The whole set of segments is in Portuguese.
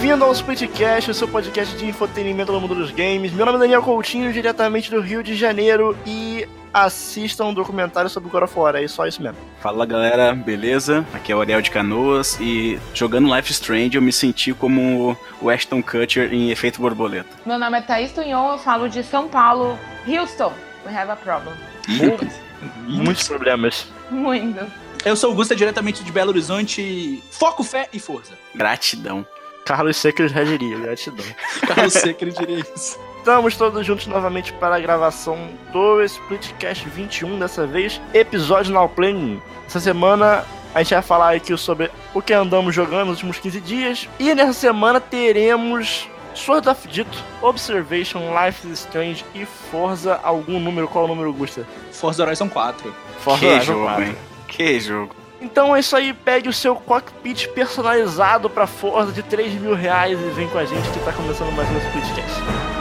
Bem-vindo ao Splitcast, o seu podcast de entretenimento no mundo dos games. Meu nome é Daniel Coutinho, diretamente do Rio de Janeiro, e assistam um documentário sobre God of War, é só isso mesmo. Fala galera, beleza? Aqui é o Ariel de Canoas e jogando Life Strange eu me senti como o Ashton Kutcher em Efeito Borboleta. Meu nome é Thaís Tunhon, eu falo de São Paulo. Houston, we have a problem. Muitos problemas. Muito. Eu sou o Gusta, diretamente de Belo Horizonte. Foco, fé e força. Gratidão. Carlos Secres já diria, gratidão. Carlos Secre diria isso. Estamos todos juntos novamente para a gravação do Splitcast 21, dessa vez, episódio Now Playing. Essa semana a gente vai falar aqui sobre o que andamos jogando nos últimos 15 dias. E nessa semana teremos Sword of Dito, Observation, Life is Strange e Forza algum número. Qual é o número, Gusta? Forza Horizon 4. Forza que Horizon jogo, 4. hein? Que jogo. Então é isso aí, pegue o seu cockpit personalizado para Forza de 3 mil reais e vem com a gente que tá começando mais um Splitcast.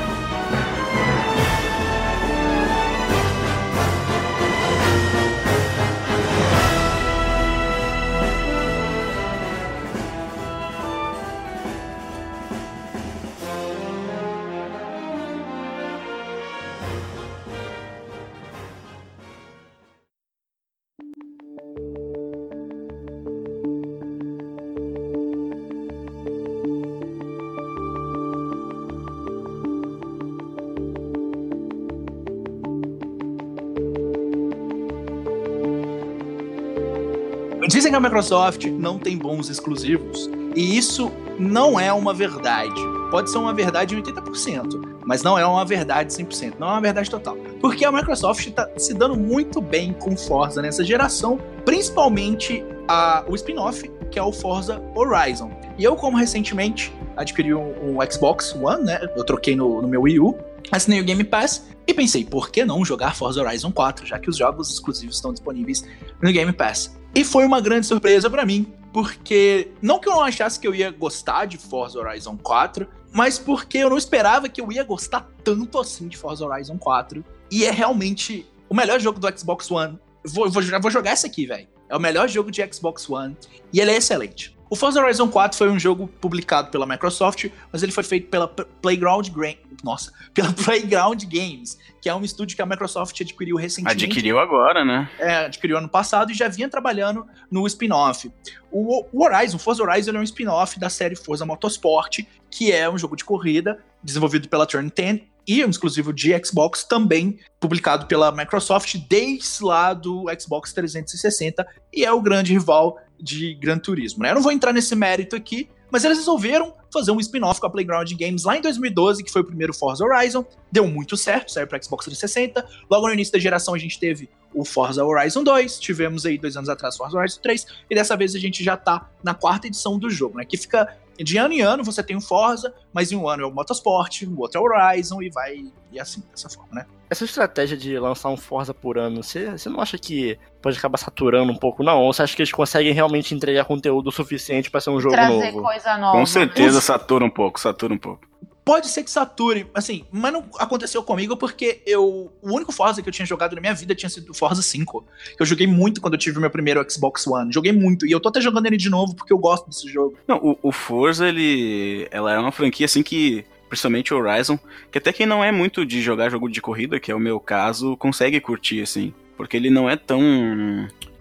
Dizem que a Microsoft não tem bons exclusivos. E isso não é uma verdade. Pode ser uma verdade em 80%, mas não é uma verdade 100%. Não é uma verdade total. Porque a Microsoft está se dando muito bem com Forza nessa geração, principalmente a- o spin-off, que é o Forza Horizon. E eu, como recentemente adquiri um, um Xbox One, né? Eu troquei no, no meu Wii U, assinei o Game Pass e pensei, por que não jogar Forza Horizon 4, já que os jogos exclusivos estão disponíveis no Game Pass? E foi uma grande surpresa pra mim, porque não que eu não achasse que eu ia gostar de Forza Horizon 4, mas porque eu não esperava que eu ia gostar tanto assim de Forza Horizon 4. E é realmente o melhor jogo do Xbox One. Vou, vou, vou jogar essa aqui, velho. É o melhor jogo de Xbox One e ele é excelente. O Forza Horizon 4 foi um jogo publicado pela Microsoft, mas ele foi feito pela Playground Gra- Nossa, pela Playground Games, que é um estúdio que a Microsoft adquiriu recentemente Adquiriu agora, né? é, adquiriu ano passado e já vinha trabalhando no spin-off. O, o Horizon, Forza Horizon é um spin-off da série Forza Motorsport, que é um jogo de corrida desenvolvido pela Turn 10 e um exclusivo de Xbox, também publicado pela Microsoft desde lá do Xbox 360 e é o grande rival de Gran Turismo. Né? Eu não vou entrar nesse mérito aqui, mas eles resolveram fazer um spin-off com a Playground Games lá em 2012, que foi o primeiro Forza Horizon. Deu muito certo, saiu para Xbox 360. Logo no início da geração a gente teve o Forza Horizon 2, tivemos aí dois anos atrás o Forza Horizon 3, e dessa vez a gente já tá na quarta edição do jogo, né? Que fica de ano em ano você tem o Forza, mas em um ano é o Motorsport, no outro é o Horizon, e vai e assim, dessa forma, né? Essa estratégia de lançar um Forza por ano, você, você não acha que pode acabar saturando um pouco, não? Ou você acha que eles conseguem realmente entregar conteúdo suficiente pra ser um jogo Trazer novo? coisa nova. Com certeza Né? satura um pouco, satura um pouco. Pode ser que sature, assim, mas não aconteceu comigo porque eu. O único Forza que eu tinha jogado na minha vida tinha sido o Forza 5. Que eu joguei muito quando eu tive meu primeiro Xbox One. Joguei muito. E eu tô até jogando ele de novo porque eu gosto desse jogo. Não, o, o Forza, ele. Ela é uma franquia assim que. Principalmente o Horizon, que até quem não é muito de jogar jogo de corrida, que é o meu caso, consegue curtir, assim. Porque ele não é tão.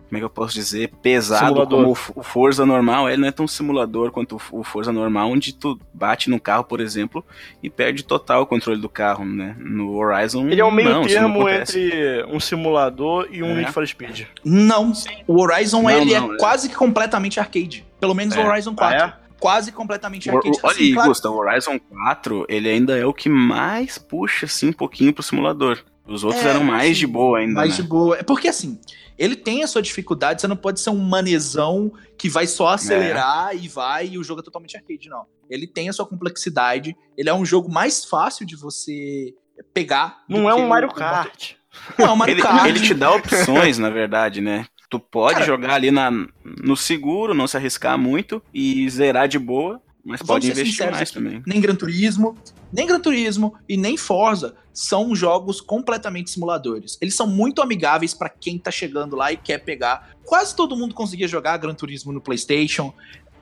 Como é que eu posso dizer? Pesado Simulador. como o o Forza normal. Ele não é tão simulador quanto o o Forza normal, onde tu bate no carro, por exemplo, e perde total o controle do carro, né? No Horizon. Ele é um meio não, termo entre um simulador e um É. Need for Speed. Não, o Horizon Não, ele não, é é. quase que completamente arcade. Pelo menos o É. Horizon 4. Ah, Quase completamente O- arcade. olha Assim, aí, claro- Gusta, o Horizon 4, ele ainda é o que mais puxa, assim, um pouquinho pro simulador. Os outros É, eram mais assim, de boa ainda, mais né? de boa. É porque assim, ele tem a sua dificuldade, você não pode ser um manezão que vai só acelerar e vai e o jogo é totalmente arcade, não. Ele tem a sua complexidade, ele é um jogo mais fácil de você pegar. do Não é um Mario Kart. Não é um Mario Ele, Kart. ele te dá opções, na verdade, né? Tu pode Cara- jogar ali na, no seguro, não se arriscar muito e zerar de boa, mas pode investir mais aqui. também. Nem Gran Turismo, nem Gran Turismo e nem Forza são jogos completamente simuladores. Eles são muito amigáveis pra quem tá chegando lá e quer pegar. Quase todo mundo conseguia jogar Gran Turismo no PlayStation.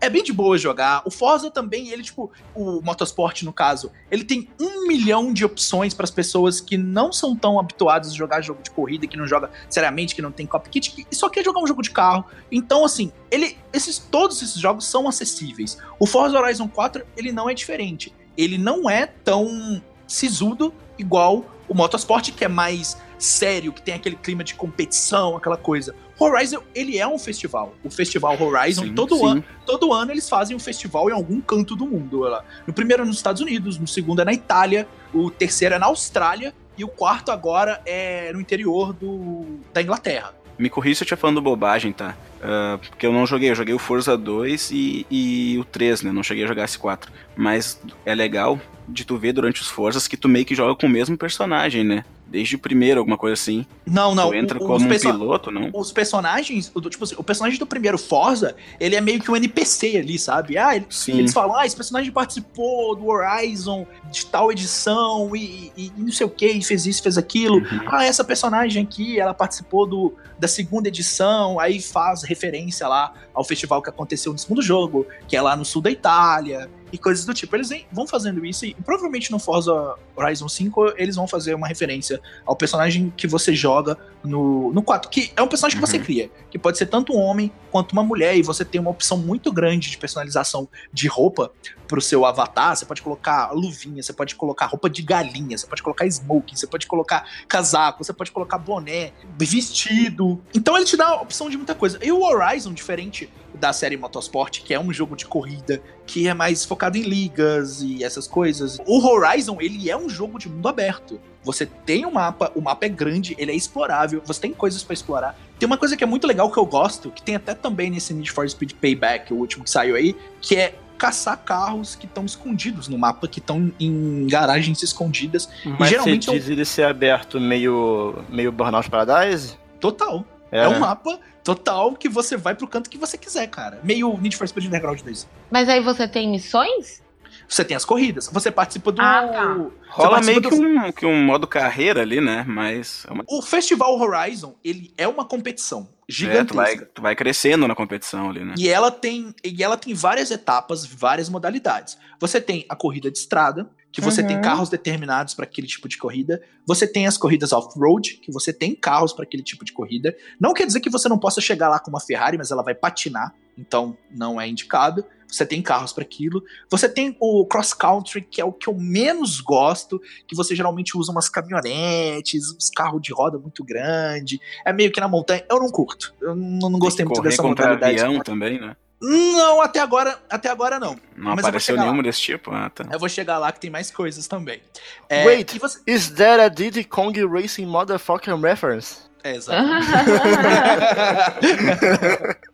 É bem de boa jogar. O Forza também, ele, tipo, o Motorsport, no caso, ele tem um milhão de opções para as pessoas que não são tão habituadas a jogar jogo de corrida, que não joga seriamente, que não tem copy kit, que só quer jogar um jogo de carro. Então, assim, ele, esses, todos esses jogos são acessíveis. O Forza Horizon 4, ele não é diferente. Ele não é tão sisudo igual o Motorsport, que é mais sério, que tem aquele clima de competição, aquela coisa. Horizon, ele é um festival. O festival Horizon, Sim, todo, sim. Ano, todo ano eles fazem um festival em algum canto do mundo. No primeiro é nos Estados Unidos, no segundo é na Itália, o terceiro é na Austrália e o quarto agora é no interior do, da Inglaterra. Me corri se eu estiver falando bobagem, tá? Ah, porque eu não joguei, eu joguei o Forza 2 e, e o 3, né? Não cheguei a jogar esse 4. Mas é legal de tu ver durante os Forzas que tu meio que joga com o mesmo personagem, né? Desde o primeiro, alguma coisa assim. Não, não. tu entra o- os como um piloto, não? os personagens, o, tipo assim, o personagem do primeiro Forza, ele é meio que um NPC ali, sabe? Ah, ele- eles falam, ah, esse personagem participou do Horizon de tal edição e, e- e não sei o que, e fez isso, fez aquilo. Uhum. Ah, essa personagem aqui, ela participou do, da segunda edição, aí faz referência lá ao festival que aconteceu no segundo jogo, que é lá no sul da Itália, e coisas do tipo. Eles vão fazendo isso, e provavelmente no Forza Horizon 5 eles vão fazer uma referência ao personagem que você joga no, no 4, que é um personagem que você Uhum. cria, que pode ser tanto um homem quanto uma mulher, e você tem uma opção muito grande de personalização de roupa pro seu avatar. Você pode colocar luvinha, você pode colocar roupa de galinha, você pode colocar smoking, você pode colocar casaco, você pode colocar boné, vestido. Então ele te dá a opção de muita coisa. E o Horizon, diferente da série Motorsport, que é um jogo de corrida que é mais focado em ligas e essas coisas. O Horizon, ele é um jogo de mundo aberto. Você tem um mapa, o mapa é grande, ele é explorável, você tem coisas pra explorar. Tem uma coisa que é muito legal que eu gosto, que tem até também nesse Need for Speed Payback, o último que saiu aí, que é caçar carros que estão escondidos no mapa, que estão em garagens escondidas. Mas geralmente você é diz ele ser aberto meio, meio Burnout Paradise? Total. É, um mapa total que você vai pro canto que você quiser, cara. Meio Need for Speed Underground 2. Mas aí você tem missões? Você tem as corridas, você participa do. Ah, tá. Rola meio que do- um, que um modo carreira ali, né? Mas é uma O Festival Horizon, ele é uma competição É, tu, gigantesca. vai, tu vai crescendo na competição ali, né? E ela tem e ela tem várias etapas, várias modalidades. Você tem a corrida de estrada, que você Uhum. tem carros determinados para aquele tipo de corrida. Você tem as corridas off-road, que você tem carros para aquele tipo de corrida. Não quer dizer que você não possa chegar lá com uma Ferrari, mas ela vai patinar, então não é indicado. Você tem carros para aquilo. Você tem o cross country, que é o que eu menos gosto, que você geralmente usa umas caminhonetes, uns carros de roda muito grande. É meio que na montanha. Eu não curto. Eu não, não gostei muito dessa modalidade. avião também, né? Não, até agora, até agora não. Não Mas apareceu nenhum desse tipo? Ah, tá. Eu vou chegar lá que tem mais coisas também. É, Wait. você- Is that a Diddy Kong Racing Motherfucker reference? É, exato.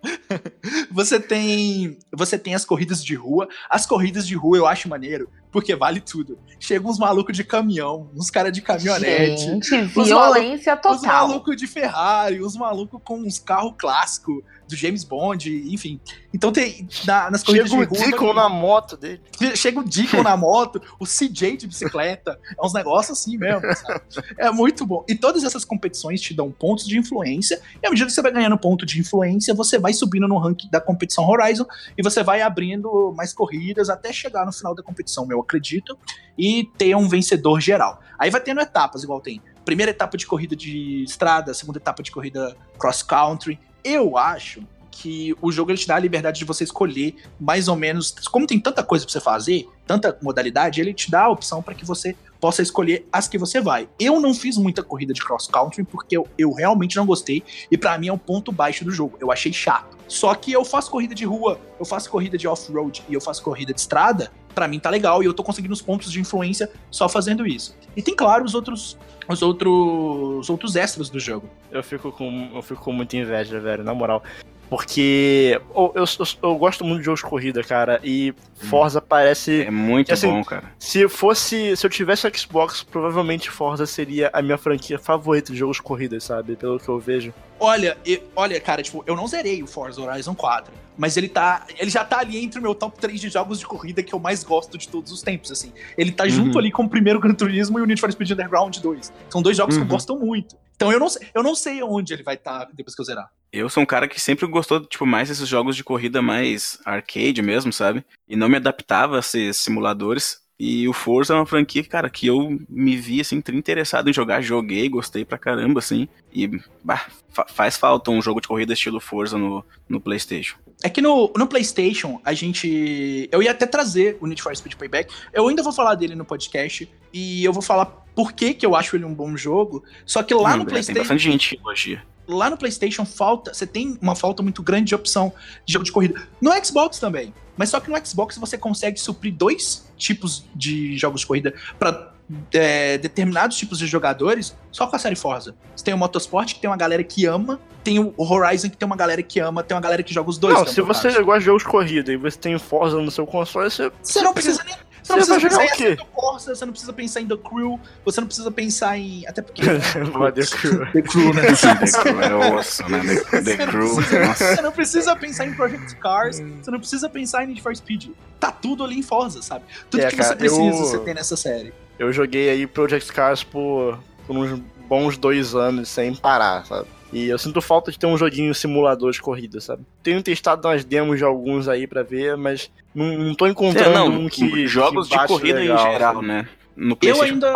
você tem você tem as corridas de rua. As corridas de rua eu acho maneiro, porque vale tudo. Chega uns malucos de caminhão, uns caras de caminhonete, Gente, violência Os total. malucos de Ferrari, os malucos com uns carros clássicos do James Bond, enfim. Então tem na- nas corridas Chega o de rua. Deacon na moto dele. Chega o Deacon na moto, o CJ de bicicleta. É uns negócios assim mesmo, sabe? É muito bom. E todas essas competições te dão pontos de influência. E à medida que você vai ganhando ponto de influência, você vai subindo no ranking da competição Horizon e você vai abrindo mais corridas até chegar no final da competição, eu acredito, e ter um vencedor geral. Aí vai tendo etapas, igual tem. Primeira etapa de corrida de estrada, segunda etapa de corrida cross country. Eu acho que o jogo ele te dá a liberdade de você escolher mais ou menos, como tem tanta coisa pra você fazer, tanta modalidade, ele te dá a opção para que você possa escolher as que você vai. Eu não fiz muita corrida de cross country porque eu, eu realmente não gostei e pra mim é um ponto baixo do jogo. Eu achei chato. Só que eu faço corrida de rua, eu faço corrida de off-road e eu faço corrida de estrada, pra mim tá legal e eu tô conseguindo os pontos de influência só fazendo isso. E tem claro os outros os outros os outros extras do jogo. Eu fico com, eu fico com muita inveja, velho, na moral. Porque eu, eu, eu- eu gosto muito de jogos de corrida, cara, e Forza parece. É muito Assim, bom, cara. Se fosse. Se eu tivesse Xbox, provavelmente Forza seria a minha franquia favorita de jogos de corrida, sabe? Pelo que eu vejo. Olha, e- olha, cara, tipo, eu não zerei o Forza Horizon 4, mas ele tá, ele já tá ali entre o meu top 3 de jogos de corrida que eu mais gosto de todos os tempos, assim. Ele tá junto Uhum. ali com o primeiro Gran Turismo e o Need for Speed Underground 2. São dois jogos que eu Uhum. gosto muito. Então eu não, sei- eu não sei onde ele vai estar depois que eu zerar. Eu sou um cara que sempre gostou, tipo, mais desses jogos de corrida mais arcade mesmo, sabe? E não me adaptava a esses simuladores. E o Forza é uma franquia, cara, que eu me vi, assim, interessado em jogar. Joguei, gostei pra caramba, assim. E, bah, fa- faz falta um jogo de corrida estilo Forza no, no PlayStation. É que no, no PlayStation, a gente. Eu ia até trazer o Need for Speed Payback. Eu ainda vou falar dele no podcast. E eu vou falar por que, que eu acho ele um bom jogo. Só que lá no é, Tem PlayStation. bastante gente que elogia. Lá no PlayStation falta. Você tem uma falta muito grande de opção de jogo de corrida. No Xbox também. Mas só que no Xbox você consegue suprir dois tipos de jogos de corrida para determinados tipos de jogadores só com a série Forza. Você tem o Motorsport, que tem uma galera que ama, tem o Horizon, que tem uma galera que ama, tem uma galera que joga os dois. não, é o se você caso. gosta de jogos de corrida e você tem Forza no seu console, você. Você não precisa nem. Você Você vai precisa jogar pensar o quê? Corsa, você não precisa pensar em The Crew, você não precisa pensar em. Até porque. né? The Crew. The Crew, né? The Crew é osso, né? The, Você Crew, precisa-. Você não precisa pensar em Project Cars, você não precisa pensar em Need for Speed. Tá tudo ali em Forza, sabe? Tudo É, que você cara, precisa eu- você tem nessa série. Eu joguei aí Project Cars por, por uns bons dois anos sem parar, sabe? E eu sinto falta de ter um joguinho simulador de corrida, sabe? Tenho testado umas demos de alguns aí pra ver, mas não, não tô É, encontrando não, um que. jogos que de corrida legal, em geral, sabe? né? No Eu ainda.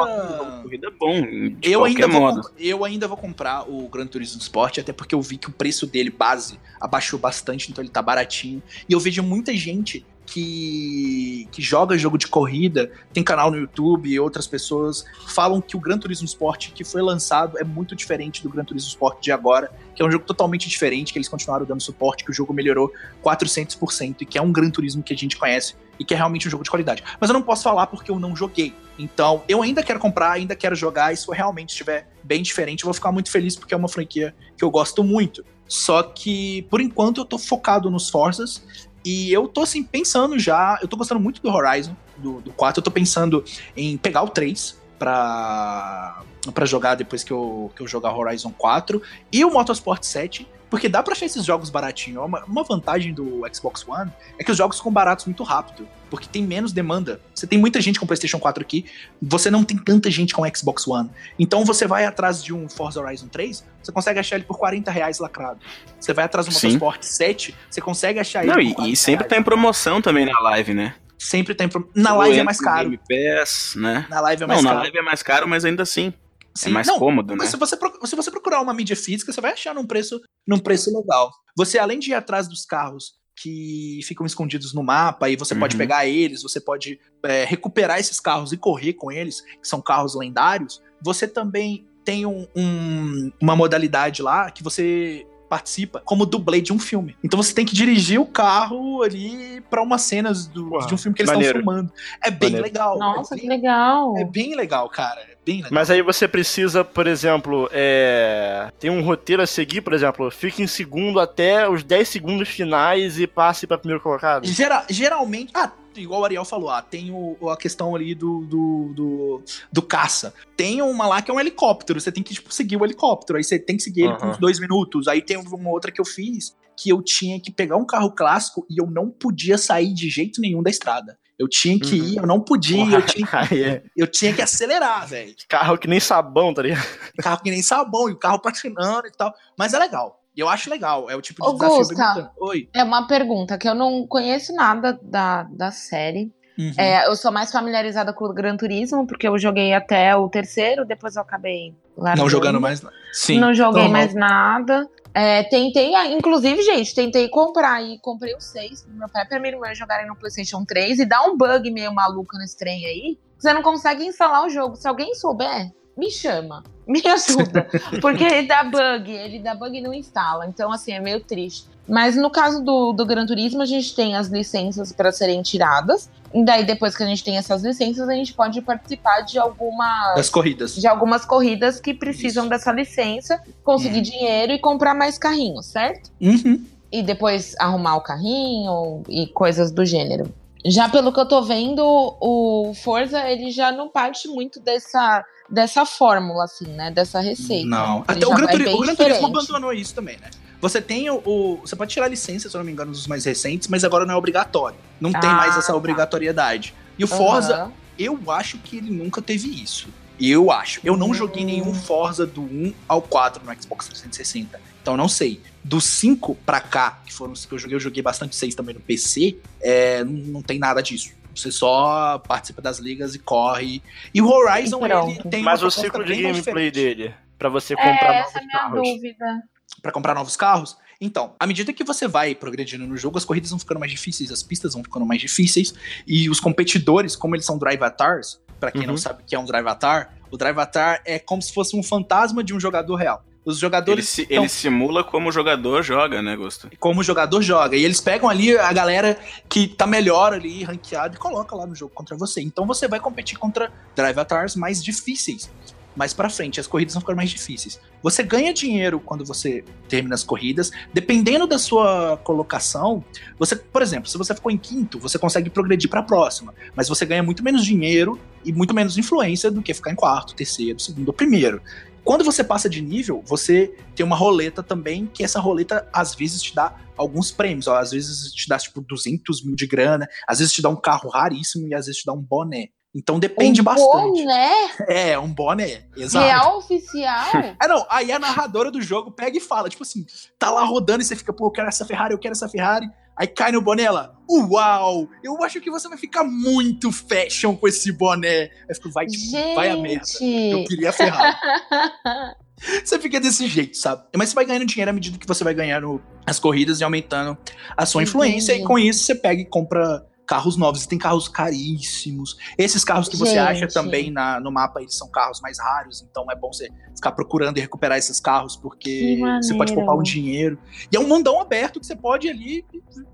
corrida bom, de Eu ainda, vou, modo. eu ainda vou comprar o Gran Turismo Sport, até porque eu vi que o preço dele, base, abaixou bastante, então ele tá baratinho. E eu vejo muita gente que, que joga jogo de corrida, tem canal no YouTube e outras pessoas falam que o Gran Turismo Sport que foi lançado é muito diferente do Gran Turismo Sport de agora, que é um jogo totalmente diferente, que eles continuaram dando suporte, que o jogo melhorou 400% e que é um Gran Turismo que a gente conhece e que é realmente um jogo de qualidade. Mas eu não posso falar porque eu não joguei. Então, eu ainda quero comprar, ainda quero jogar, e se realmente estiver bem diferente, eu vou ficar muito feliz porque é uma franquia que eu gosto muito. Só que, por enquanto, eu tô focado nos Forzas e eu tô, assim, pensando já. Eu tô gostando muito do Horizon, do, do 4. Eu tô pensando em pegar o 3 pra, pra jogar depois que eu, que eu jogar Horizon 4 e o Motorsport 7. Porque dá pra achar esses jogos baratinhos. Uma, uma vantagem do Xbox One é que os jogos ficam baratos muito rápido. Porque tem menos demanda. Você tem muita gente com PlayStation 4 aqui. Você não tem tanta gente com Xbox One. Então você vai atrás de um Forza Horizon 3, você consegue achar ele por 40 reais lacrado. Você vai atrás do Sim. Motorsport 7, você consegue achar ele Não, por e, 40 e sempre reais. tá em promoção também na live, né? Sempre tem. pro- Na live é mais caro. Game Pass, né? Na live é Não, mais na caro. live é mais caro, mas ainda assim Sim. é mais Não, cômodo, né? Mas se você, se você procurar uma mídia física, você vai achar num preço, num preço legal. Você, além de ir atrás dos carros que ficam escondidos no mapa e você pode Uhum. pegar eles, você pode é, recuperar esses carros e correr com eles, que são carros lendários, você também tem um- um- uma modalidade lá que você participa como dublê de um filme. Então você tem que dirigir o carro ali pra umas cenas do- Uau, de um filme que eles estão filmando. É bem Maneiro. legal. Nossa, é que bem, legal. é bem legal, cara. Bem legal. Mas aí você precisa, por exemplo, é... tem um roteiro a seguir, por exemplo, fique em segundo até os 10 segundos finais e passe pra primeiro colocado. Gera- geralmente. Ah, igual o Ariel falou, ah, tem o, a questão ali do, do, do, do caça. Tem uma lá que é um helicóptero. Você tem que, tipo, seguir o helicóptero. Aí você tem que seguir ele por uns dois minutos. Aí tem uma outra que eu fiz que eu tinha que pegar um carro clássico e eu não podia sair de jeito nenhum da estrada. Eu tinha que Uhum. ir, eu não podia, Porra, eu tinha, é eu tinha que acelerar, velho. carro que nem sabão, tá ligado? Carro que nem sabão, e o carro patinando e tal. Mas é legal. Eu acho legal. É o tipo de Ô, desafio Gusta. Oi. É uma pergunta que eu não conheço nada da, da série. Uhum. É, eu sou mais familiarizada com o Gran Turismo, porque eu joguei até o terceiro, depois eu acabei largando. não jogando mais, não. Sim. Não joguei normal. mais nada. É, tentei, ah, inclusive, gente, tentei comprar e comprei o 6 pro meu pai pra minha irmã jogarem no PlayStation 3 e dá um bug meio maluco nesse trem aí. Você não consegue instalar o jogo. Se alguém souber, me chama, me ajuda. porque ele dá bug, ele dá bug e não instala. Então, assim, é meio triste. Mas no caso do, do Gran Turismo, a gente tem as licenças para serem tiradas. E daí, depois que a gente tem essas licenças, a gente pode participar de alguma Das corridas. de algumas corridas que precisam Isso. dessa licença, conseguir Uhum. dinheiro e comprar mais carrinhos, certo? Uhum. E depois arrumar o carrinho e coisas do gênero. Já pelo que eu tô vendo, o Forza, ele já não parte muito dessa, dessa fórmula, assim, né? Dessa receita. Não. Ele Até o Gran, vai Turi- bem o Gran Turismo abandonou isso também, né? Você tem o, o- Você pode tirar licença, se eu não me engano, dos mais recentes, mas agora não é obrigatório. Não tem Ah, mais essa tá. obrigatoriedade. E o Forza, eu acho que ele nunca teve isso. Eu acho. Eu não joguei nenhum Forza do 1 ao 4 no Xbox 360. Então não sei. Do 5 pra cá, que foram os que eu joguei, eu joguei bastante 6 também no PC, é, não, não tem nada disso. Você só participa das ligas e corre. E o Horizon, E ele tem Mas uma o ciclo de gameplay dele, pra você comprar É, novos essa é a minha carros. dúvida. Pra comprar novos carros. Então, à medida que você vai progredindo no jogo, as corridas vão ficando mais difíceis, as pistas vão ficando mais difíceis, e os competidores, como eles são drive avatars, pra quem não Uhum. sabe o que é um drive avatar, o drive avatar é como se fosse um fantasma de um jogador real. Os Ele, jogadores se- estão ele simula como o jogador joga, né, Gusto? como o jogador joga. E eles pegam ali a galera que tá melhor ali, ranqueado, e coloca lá no jogo contra você. Então você vai competir contra drive avatars mais difíceis. Mais pra frente, as corridas vão ficar mais difíceis. Você ganha dinheiro quando você termina as corridas. Dependendo da sua colocação, você, por exemplo, se você ficou em quinto, você consegue progredir pra próxima. Mas você ganha muito menos dinheiro e muito menos influência do que ficar em quarto, terceiro, segundo ou primeiro. Quando você passa de nível, você tem uma roleta também, que essa roleta às vezes te dá alguns prêmios. Ó, às vezes te dá tipo 200 mil de grana, às vezes te dá um carro raríssimo e às vezes te dá um boné. Então depende um bastante. Boné É, um boné, exato. real oficial? É, não, aí a narradora do jogo pega e fala, tipo assim, tá lá rodando e você fica, pô, eu quero essa Ferrari, eu quero essa Ferrari. Aí cai no boné ela, uau, eu acho que você vai ficar muito fashion com esse boné. Aí fico, vai, tipo, vai a merda. Eu queria a Ferrari. Você fica desse jeito, sabe? Mas você vai ganhando dinheiro à medida que você vai ganhando as corridas e aumentando a sua influência. Entendi. E com isso você pega e compra carros novos. E tem carros caríssimos. Esses carros que você Gente. acha também na, no mapa, eles são carros mais raros. Então é bom você ficar procurando e recuperar esses carros, porque Que você pode poupar um dinheiro. E é um mundão aberto que você pode ali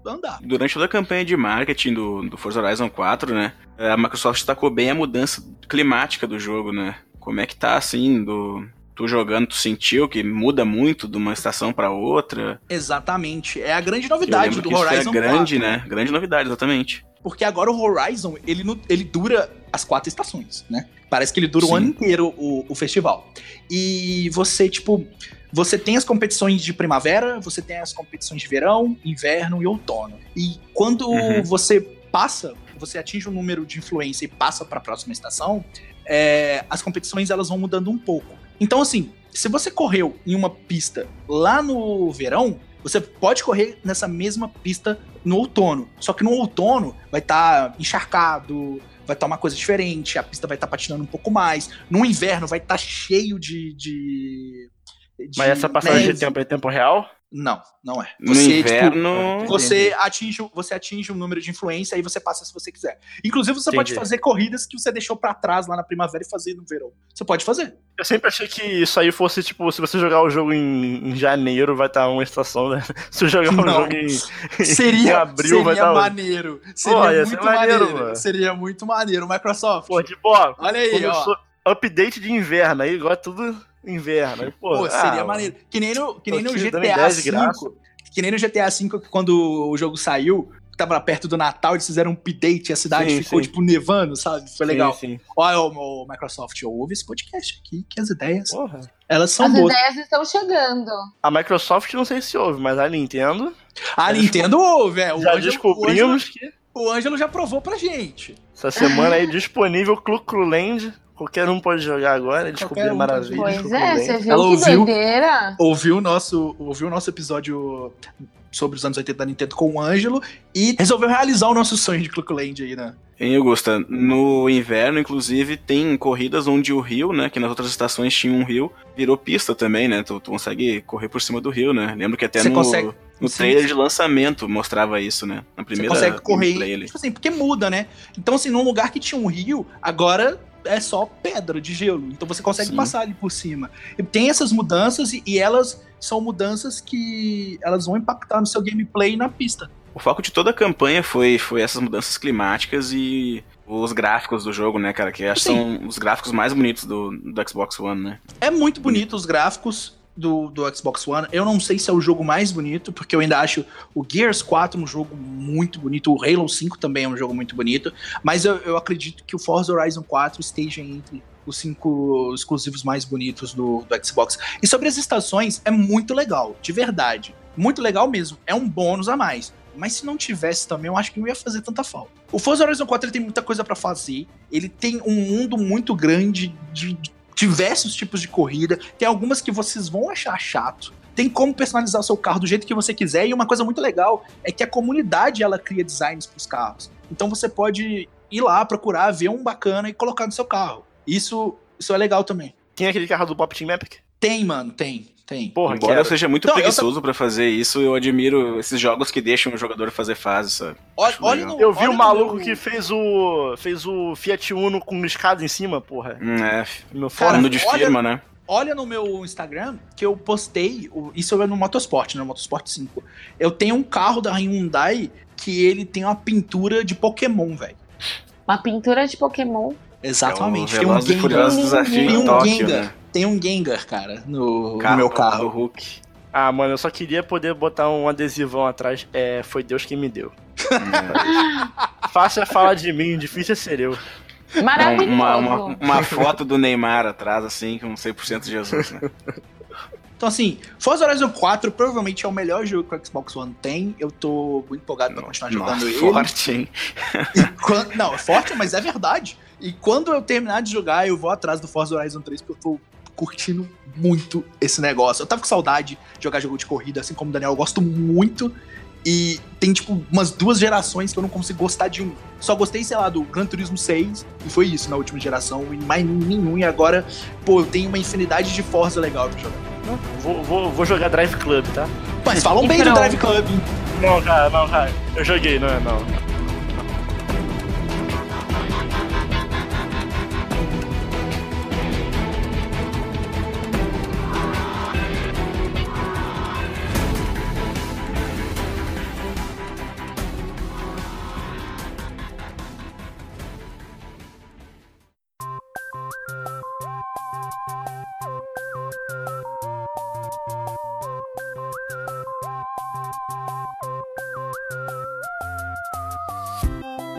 andar. Durante toda a campanha de marketing do, do Forza Horizon 4, né, a Microsoft destacou bem a mudança climática do jogo, né? Como é que tá, assim, do... Tu jogando, tu sentiu que muda muito de uma estação pra outra? Exatamente. É a grande novidade do é Horizon grande, 4. né? Grande novidade, exatamente. Porque agora o Horizon, ele, ele dura as quatro estações, né? Parece que ele dura o Sim. ano inteiro o, o festival. E você, tipo, você tem as competições de primavera, você tem as competições de verão, inverno e outono. E quando Uhum. você passa, você atinge um número de influência e passa para a próxima estação, é, as competições elas vão mudando um pouco. Então, assim, se você correu em uma pista lá no verão, você pode correr nessa mesma pista no outono. Só que no outono vai estar encharcado, vai estar uma coisa diferente, a pista vai estar patinando um pouco mais. No inverno vai estar cheio de. de, de Mas essa passagem neve. de tempo é em tempo real? Não, não é. No Você, tipo, inverno. você atinge, você atinge um número de influência e você passa se você quiser. Inclusive, você pode Entendi. fazer corridas que você deixou pra trás lá na primavera e fazer no verão. Você pode fazer. Eu sempre achei que isso aí fosse, tipo, se você jogar o jogo em, em janeiro, vai estar uma estação, né? Se eu jogar o Não. jogo em, em Seria, abril, vai seria estar. maneiro. Seria Pô, muito maneiro, maneiro. mano. Seria muito maneiro. Microsoft. Pô, tipo, ó, olha aí, ó. update de inverno, aí agora é tudo inverno. Aí, pô, Pô, seria ah, maneiro. Que nem no, que nem no GTA V. Que nem no GTA V, que quando o jogo saiu, tava perto do Natal, eles fizeram um update e a cidade Sim, ficou, sim. tipo, nevando, sabe? Foi legal. Sim. Olha, o, Microsoft, ouve esse podcast aqui, que as ideias, Porra. elas são As boas. ideias estão chegando. A Microsoft não sei se ouve, mas a Nintendo A Nintendo ouve, é. O já descobrimos que O Ângelo já provou pra gente. essa semana aí disponível Clu Clu Land. Qualquer um pode jogar agora, descobrir um maravilha. Pois é, você viu Ela que ouviu? doideira? Ouviu o nosso, ouviu o nosso episódio sobre os anos 80 da Nintendo com o Ângelo e resolveu realizar o nosso sonho de Cluckland aí, né? Em Augusta, no inverno, inclusive, tem corridas onde o rio, né? Que nas outras estações tinha um rio, virou pista também, né? Tu, tu consegue correr por cima do rio, né? Lembro que até Você no, consegue- no sim. trailer de lançamento mostrava isso, né? Na Você primeira consegue correr, tipo assim, porque muda, né? Então, assim, num lugar que tinha um rio, agora é só pedra de gelo. Então você consegue Sim. passar ali por cima. E tem essas mudanças e, e elas são mudanças que elas vão impactar no seu gameplay na pista. O foco de toda a campanha foi, foi essas mudanças climáticas e os gráficos do jogo, né, cara? Que acho que são os gráficos mais bonitos do, do Xbox One, né? É muito bonito os gráficos do, do Xbox One. Eu não sei se é o jogo mais bonito, porque eu ainda acho o Gears 4 um jogo muito bonito. O Halo 5 também é um jogo muito bonito. Mas eu, eu acredito que o Forza Horizon 4 esteja entre os cinco exclusivos mais bonitos do, do Xbox. E sobre as estações, é muito legal, de verdade. Muito legal mesmo. É um bônus a mais. mas se não tivesse também, eu acho que não ia fazer tanta falta. O Forza Horizon 4 ele tem muita coisa para fazer, ele tem um mundo muito grande de diversos tipos de corrida, tem algumas que vocês vão achar chato, tem como personalizar o seu carro do jeito que você quiser, e uma coisa muito legal é que a comunidade ela cria designs para os carros. Então você pode ir lá procurar, ver um bacana e colocar no seu carro. Isso, isso é legal também. Tem aquele carro do Pop Team Epic? Tem, mano, tem. Tem. Porra, Embora quero. eu seja muito então, preguiçoso eu... para fazer isso, eu admiro esses jogos que deixam o jogador fazer fase, sabe? Olha, olha no, eu vi o um maluco meu... que fez o fez o Fiat Uno com escada em cima, porra. Hum, é, no forno de olha, firma, né? Olha no meu Instagram que eu postei, isso é no Motorsport, no Motorsport 5. Eu tenho um carro da Hyundai que ele tem uma pintura de Pokémon, velho. Uma pintura de Pokémon? Exatamente. É tem um Gengar. Tem um Tóquio, Gengar. Né? Tem um Gengar, cara, no, carro, no meu carro. Do Hulk. Ah, mano, eu só queria poder botar um adesivão atrás. É, foi Deus quem me deu. Fácil é falar de mim, difícil é ser eu. Maravilhoso. Uma, uma, uma, foto do Neymar atrás, assim, com 100% de Jesus, né? Então, assim, Forza Horizon 4 provavelmente é o melhor jogo que o Xbox One tem. Eu tô muito empolgado pra continuar jogando ele. Forte, hein? Quando, não, é forte, mas é verdade. E quando eu terminar de jogar, eu vou atrás do Forza Horizon 3, porque eu tô curtindo muito esse negócio. Eu tava com saudade de jogar jogo de corrida, assim como o Daniel, eu gosto muito. E tem, tipo, umas duas gerações que eu não consigo gostar de um. Só gostei, sei lá, do Gran Turismo 6, e foi isso na última geração, e mais nenhum. E agora, pô, eu tenho uma infinidade de Forza legal pra jogar. Vou, vou, vou jogar Drive Club, tá? Mas falam bem do Drive Club. Não, cara, não, cara. Eu joguei, não é, não.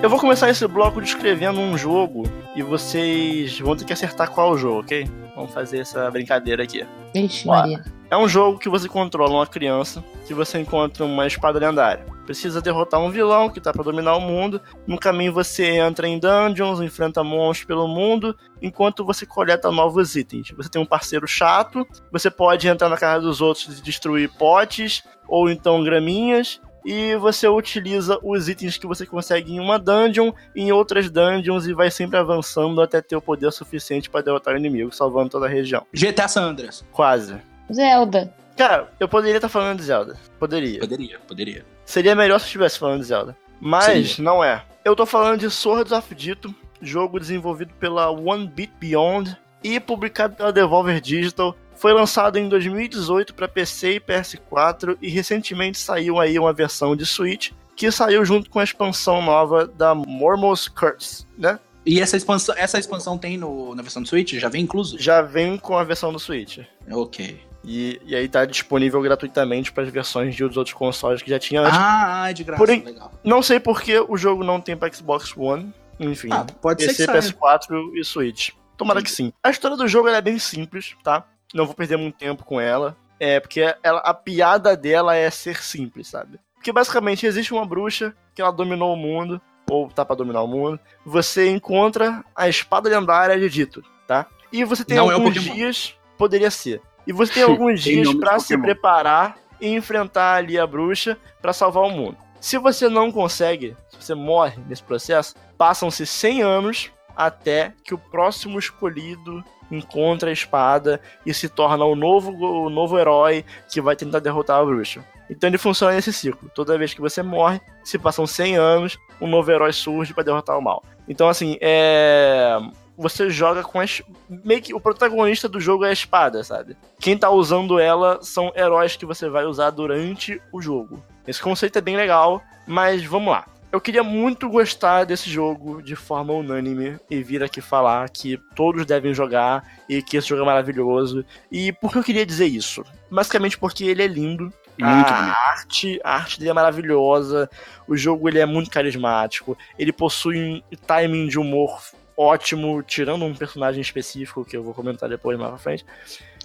Eu vou começar esse bloco descrevendo um jogo e vocês vão ter que acertar qual jogo, ok? Vamos fazer essa brincadeira aqui. Ixi, Maria. É um jogo que você controla uma criança, que você encontra uma espada lendária. Precisa derrotar um vilão que tá para dominar o mundo. No caminho você entra em dungeons, enfrenta monstros pelo mundo, enquanto você coleta novos itens. Você tem um parceiro chato, você pode entrar na casa dos outros e destruir potes ou então graminhas e você utiliza os itens que você consegue em uma dungeon, em outras dungeons e vai sempre avançando até ter o poder suficiente para derrotar o inimigo, salvando toda a região. GTA San Andreas. Quase. Zelda. Cara, eu poderia estar falando de Zelda. Poderia. Poderia, poderia. Seria melhor se eu estivesse falando de Zelda. Mas Seria. não é. Eu tô falando de Swords of Dito, jogo desenvolvido pela One Beat Beyond e publicado pela Devolver Digital foi lançado em 2018 para PC e PS4 e recentemente saiu aí uma versão de Switch que saiu junto com a expansão nova da Mormos Curse, né? E essa expansão, essa expansão tem no, na versão do Switch? Já vem incluso? Já vem com a versão do Switch. Ok. E, e aí tá disponível gratuitamente para as versões de outros consoles que já tinha antes. Ah, é de graça, Porém, legal. Não sei porque o jogo não tem para Xbox One, enfim. Ah, pode PC, ser que PS4 e Switch. Tomara sim. que sim. A história do jogo é bem simples, tá? Não vou perder muito tempo com ela. É, porque ela, a piada dela é ser simples, sabe? Porque basicamente existe uma bruxa que ela dominou o mundo, ou tá pra dominar o mundo. Você encontra a espada lendária de Dito, tá? E você tem não é alguns é dias. Poderia ser. E você tem alguns tem dias para se preparar e enfrentar ali a bruxa para salvar o mundo. Se você não consegue, se você morre nesse processo, passam-se 100 anos até que o próximo escolhido encontra a espada e se torna o novo, o novo herói que vai tentar derrotar a bruxa. Então ele funciona nesse ciclo. Toda vez que você morre, se passam 100 anos, um novo herói surge para derrotar o mal. Então, assim, é. Você joga com a. Meio que o protagonista do jogo é a espada, sabe? Quem tá usando ela são heróis que você vai usar durante o jogo. Esse conceito é bem legal, mas vamos lá. Eu queria muito gostar desse jogo de forma unânime e vir aqui falar que todos devem jogar e que esse jogo é maravilhoso. E por que eu queria dizer isso? Basicamente porque ele é lindo. Muito a bonito. arte, a arte dele é maravilhosa. O jogo ele é muito carismático. Ele possui um timing de humor ótimo, tirando um personagem específico que eu vou comentar depois mais pra frente.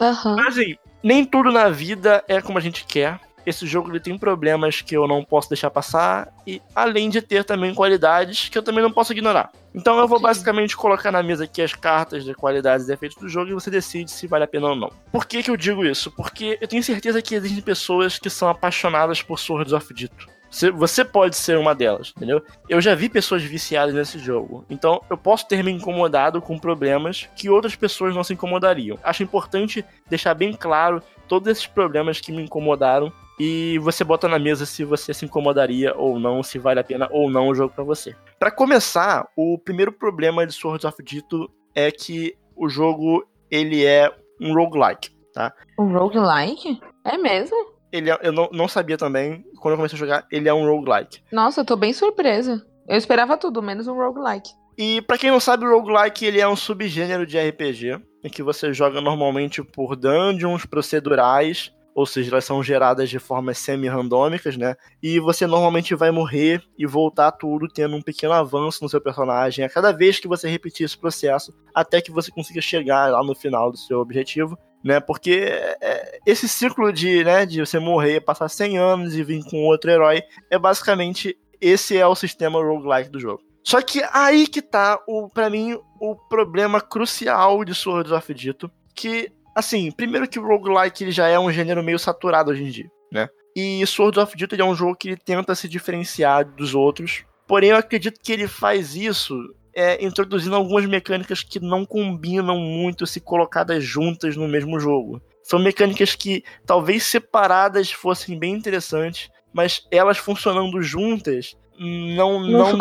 Uhum. Mas assim, nem tudo na vida é como a gente quer. Esse jogo ele tem problemas que eu não posso deixar passar e além de ter também qualidades que eu também não posso ignorar. Então eu vou basicamente colocar na mesa aqui as cartas de qualidades e defeitos do jogo e você decide se vale a pena ou não. Por que que eu digo isso? Porque eu tenho certeza que existem pessoas que são apaixonadas por Swords of Dito. Você pode ser uma delas, entendeu? Eu já vi pessoas viciadas nesse jogo. Então, eu posso ter me incomodado com problemas que outras pessoas não se incomodariam. Acho importante deixar bem claro todos esses problemas que me incomodaram e você bota na mesa se você se incomodaria ou não, se vale a pena ou não o jogo pra você. Pra começar, o primeiro problema de Swords of Dito é que o jogo ele é um roguelike. O roguelike? É mesmo? Ele é- eu não, não sabia também, quando eu comecei a jogar, ele é um roguelike. Nossa, eu tô bem surpresa. Eu esperava tudo, menos um roguelike. E pra quem não sabe, o roguelike ele é um subgênero de RPG, em que você joga normalmente por dungeons procedurais, ou seja, elas são geradas de formas semi-randômicas, né? E você normalmente vai morrer e voltar tudo tendo um pequeno avanço no seu personagem a cada vez que você repetir esse processo, até que você consiga chegar lá no final do seu objetivo, né? Porque é, esse ciclo de, né, de você morrer, passar 100 anos e vir com outro herói, é basicamente esse é o sistema roguelike do jogo. Só que aí que tá, o, pra mim, o problema crucial de Swords of Dito, que, assim, primeiro que o roguelike ele já é um gênero meio saturado hoje em dia, né? E Swords of ele é um jogo que ele tenta se diferenciar dos outros, porém eu acredito que ele faz isso é, introduzindo algumas mecânicas que não combinam muito se colocadas juntas no mesmo jogo. São mecânicas que talvez separadas fossem bem interessantes, mas elas funcionando juntas não Não não,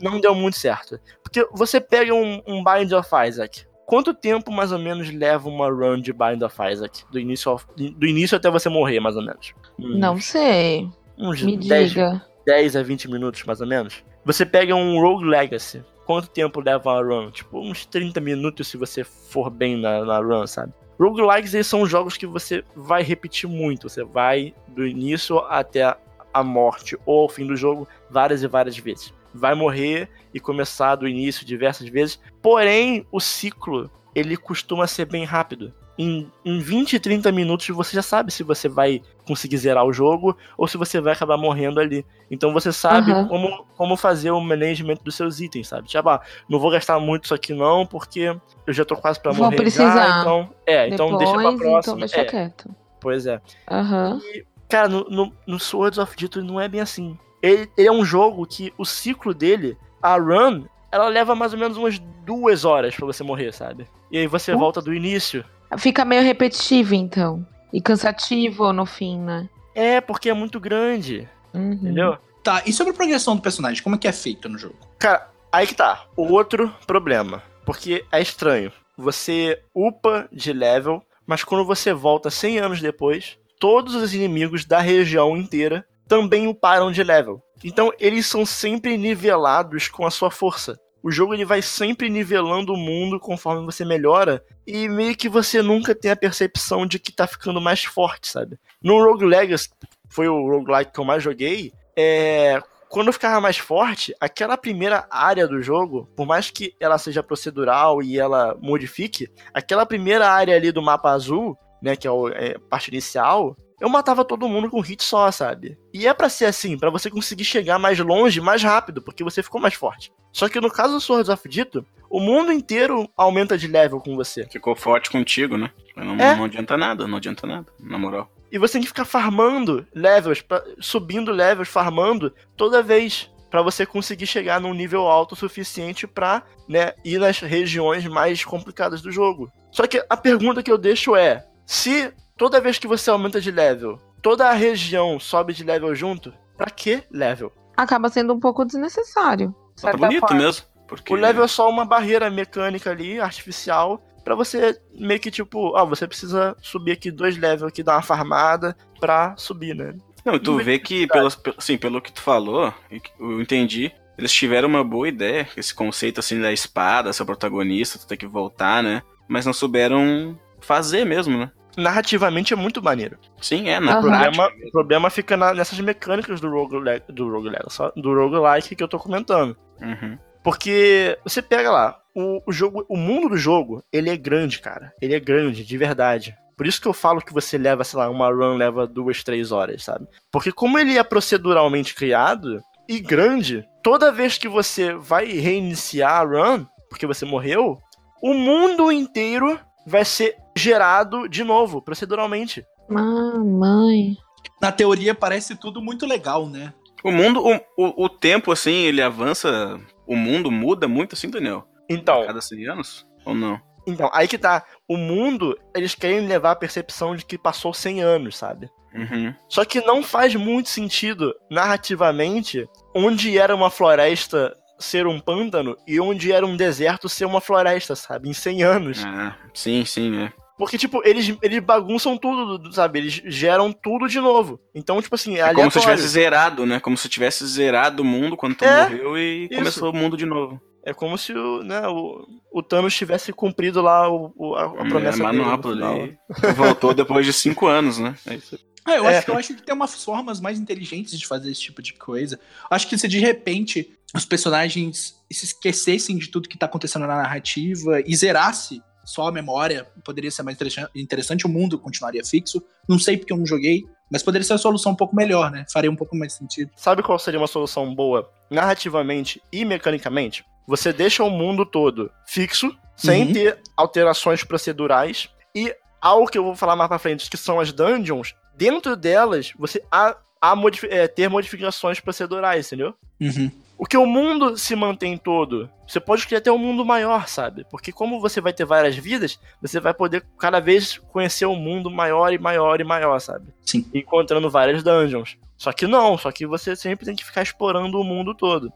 deu- não deu muito certo. Porque você pega um, um Bind of Isaac. Quanto tempo mais ou menos leva uma run de Bind of Isaac? Do início, ao- do início até você morrer, mais ou menos. Uns- Não sei. Uns Me 10, diga. 10 a 20 minutos, mais ou menos. Você pega um Rogue Legacy. Quanto tempo leva uma run? Tipo, uns 30 minutos se você for bem na, na run, sabe? Roguelikes eles são jogos que você vai repetir muito. Você vai do início até a morte ou ao fim do jogo várias e várias vezes. Vai morrer e começar do início diversas vezes. Porém, o ciclo ele costuma ser bem rápido. Em, em 20, 30 minutos você já sabe se você vai conseguir zerar o jogo ou se você vai acabar morrendo ali. Então você sabe Aham. como, como fazer o management dos seus itens, sabe? Tipo, ah, não vou gastar muito isso aqui não, porque eu já tô quase pra Vou morrer precisar. já, então... É, então Depois, deixa pra próxima. então deixa é, quieto. pois é. Aham. Cara, no, no, no Swords of Dito não é bem assim. Ele, ele é um jogo que o ciclo dele, a run, ela leva mais ou menos umas duas horas pra você morrer, sabe? E aí você volta do início. Fica meio repetitivo, então. E cansativo no fim, né? É, porque é muito grande, Uhum. entendeu? Tá, e sobre a progressão do personagem, como é que é feito no jogo? Cara, aí que tá. O outro problema. Porque é estranho. Você upa de level, mas quando você volta 100 anos depois, todos os inimigos da região inteira também uparam de level. Então eles são sempre nivelados com a sua força. O jogo ele vai sempre nivelando o mundo conforme você melhora e meio que você nunca tem a percepção de que tá ficando mais forte, sabe? No Rogue Legacy, foi o roguelike que eu mais joguei, é, quando eu ficava mais forte, aquela primeira área do jogo, por mais que ela seja procedural e ela modifique, aquela primeira área ali do mapa azul, né, que é a é, parte inicial, eu matava todo mundo com um hit só, sabe? E é pra ser assim, pra você conseguir chegar mais longe, mais rápido, porque você ficou mais forte. Só que no caso do Swords of Dito, o mundo inteiro aumenta de level com você. Ficou forte contigo, né? Não, É. não adianta nada, não adianta nada, na moral. E você tem que ficar farmando levels, pra- subindo levels, farmando toda vez pra você conseguir chegar num nível alto o suficiente pra, né, ir nas regiões mais complicadas do jogo. Só que a pergunta que eu deixo é: se toda vez que você aumenta de level, toda a região sobe de level junto, pra que level? Acaba sendo um pouco desnecessário. de Tá bonito forma. mesmo. Porque O level é só uma barreira mecânica ali, artificial, pra você meio que tipo, ó, você precisa subir aqui dois levels aqui, dar uma farmada pra subir, né? Não, e tu Não vê que, pelo, assim, pelo que tu falou, eu entendi, eles tiveram uma boa ideia, esse conceito assim da espada, seu protagonista, tu tem que voltar, né? Mas não souberam fazer mesmo, né? Narrativamente é muito maneiro. Sim, é, na. O problema, o problema fica na- nessas mecânicas do roguelike, do roguelike, só- do roguelike que eu tô comentando. Uhum. Porque você pega lá, o, o jogo, o mundo do jogo, ele é grande, cara. Ele é grande, de verdade. Por isso que eu falo que você leva, sei lá, uma run leva duas, três horas, sabe? Porque como ele é proceduralmente criado e grande, toda vez que você vai reiniciar a run, porque você morreu, o mundo inteiro vai ser gerado de novo, proceduralmente. Mamãe. Na teoria parece tudo muito legal, né? O mundo, o, o, o tempo, assim, ele avança. O mundo muda muito, assim, Daniel? Então, A cada 100 anos? Ou não? então, aí que tá. O mundo, eles querem levar a percepção de que passou 100 anos, sabe? Uhum. Só que não faz muito sentido, narrativamente, onde era uma floresta ser um pântano e onde era um deserto ser uma floresta, sabe? Em 100 anos. Ah, sim, sim, é. Porque, tipo, eles, eles bagunçam tudo, sabe? Eles geram tudo de novo. Então, tipo assim, é É como se tivesse zerado, né? Como se tivesse zerado o mundo quando tu É, morreu e isso. começou o mundo de novo. É como se o, né, o, o Thanos tivesse cumprido lá o, o- a, a promessa é, dele. no Manopla final. ali. Voltou depois de 5 anos, né? É isso. Ah, eu, É. acho, eu acho que tem umas formas mais inteligentes de fazer esse tipo de coisa. Acho que se de repente os personagens se esquecessem de tudo que tá acontecendo na narrativa e zerasse só a memória, poderia ser mais interessa- interessante, o mundo continuaria fixo. Não sei porque eu não joguei, mas poderia ser a solução um pouco melhor, né? Faria um pouco mais sentido. Sabe qual seria uma solução boa narrativamente e mecanicamente? Você deixa o mundo todo fixo, sem Uhum. ter alterações procedurais, e algo que eu vou falar mais pra frente, que são as dungeons, dentro delas você há, há modifi- é, ter modificações procedurais, entendeu? Uhum. O que o mundo se mantém todo, você pode criar até um mundo maior, sabe? Porque como você vai ter várias vidas, você vai poder cada vez conhecer um mundo maior e maior e maior, sabe? Sim. Encontrando várias dungeons. Só que não, só que você sempre tem que ficar explorando o mundo todo.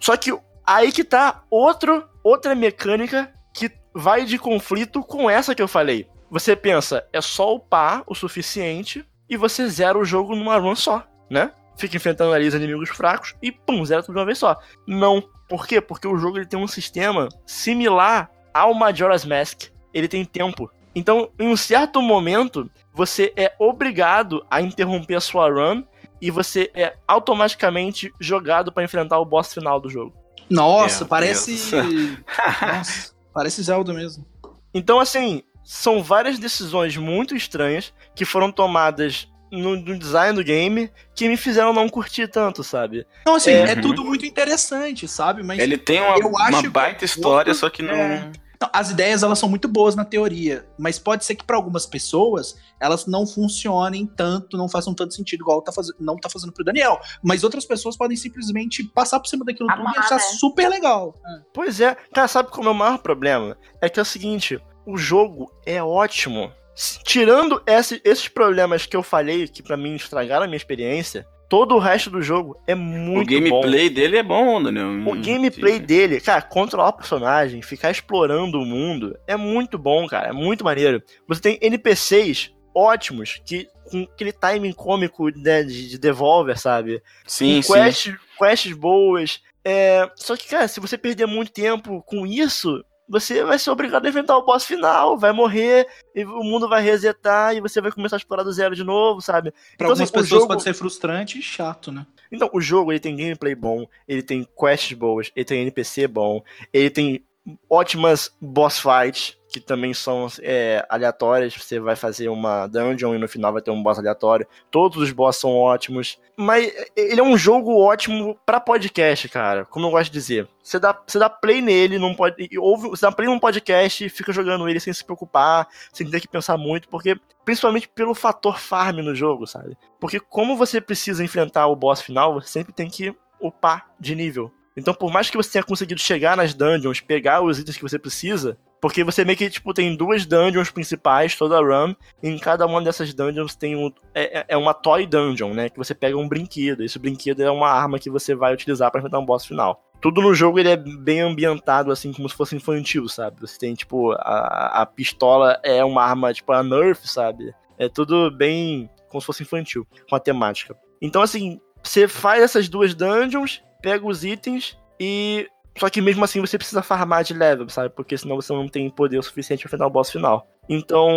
Só que aí que tá outro, outra mecânica que vai de conflito com essa que eu falei. Você pensa, é só upar o suficiente e você zera o jogo numa run só, né? Fica enfrentando ali os inimigos fracos e pum, zera tudo de uma vez só. Não. Por quê? Porque o jogo ele tem um sistema similar ao Majora's Mask. Ele tem tempo. Então, em um certo momento, você é obrigado a interromper a sua run e você é automaticamente jogado pra enfrentar o boss final do jogo. Nossa, Meu parece. Nossa, parece Zelda mesmo. Então, assim, são várias decisões muito estranhas que foram tomadas no, no design do game que me fizeram não curtir tanto, sabe? Não, assim, É. é, tudo muito interessante, sabe? Mas Ele tem uma, Eu acho uma baita história, outro- só que não. é. Não, as ideias elas são muito boas na teoria, mas pode ser que para algumas pessoas elas não funcionem tanto, não façam tanto sentido igual tá fazendo, não tá fazendo pro Daniel. Mas outras pessoas podem simplesmente passar por cima daquilo tudo e Amar, achar né? super legal. Pois é, cara, sabe qual é o maior problema? É que é o seguinte, o jogo é ótimo. Tirando esse- esses problemas que eu falei, que pra mim estragaram a minha experiência, todo o resto do jogo é O muito bom. gameplay dele é bom, Daniel. O gameplay dele, cara, controlar o personagem, ficar explorando o mundo, é muito bom, cara. É muito maneiro. Você tem NPCs ótimos, que com aquele timing cômico né, de, de Devolver, sabe? Sim, com sim. quests boas. É, só que, cara, se você perder muito tempo com isso, você vai ser obrigado a enfrentar o boss final, vai morrer, e o mundo vai resetar e você vai começar a explorar do zero de novo, sabe? Para Então, algumas assim, pessoas jogo- pode ser frustrante e chato, né? Então, o jogo ele tem gameplay bom, ele tem quests boas, ele tem NPC bom, ele tem ótimas boss fights, que também são é, aleatórias. Você vai fazer uma dungeon e no final vai ter um boss aleatório. Todos os boss são ótimos. Mas ele é um jogo ótimo pra podcast, cara. Como eu gosto de dizer. Você dá, você dá play nele, não pode. Ouve, você dá play num podcast e fica jogando ele sem se preocupar, sem ter que pensar muito, porque. Principalmente pelo fator farm no jogo, sabe? Porque como você precisa enfrentar o boss final, você sempre tem que upar de nível. Então, por mais que você tenha conseguido chegar nas dungeons, pegar os itens que você precisa, porque você meio que, tipo, tem duas dungeons principais, toda a run, e em cada uma dessas dungeons tem um. É, é- é uma toy dungeon, né? Que você pega um brinquedo. Esse brinquedo é uma arma que você vai utilizar pra enfrentar um boss final. Tudo no jogo ele é bem ambientado, assim, como se fosse infantil, sabe? Você tem, tipo, a, a pistola é uma arma, tipo, a Nerf, sabe? É tudo bem como se fosse infantil, com a temática. Então, assim, você faz essas duas dungeons, pega os itens e. Só que mesmo assim você precisa farmar de level, sabe? Porque senão você não tem poder o suficiente pra enfrentar o boss final. Então,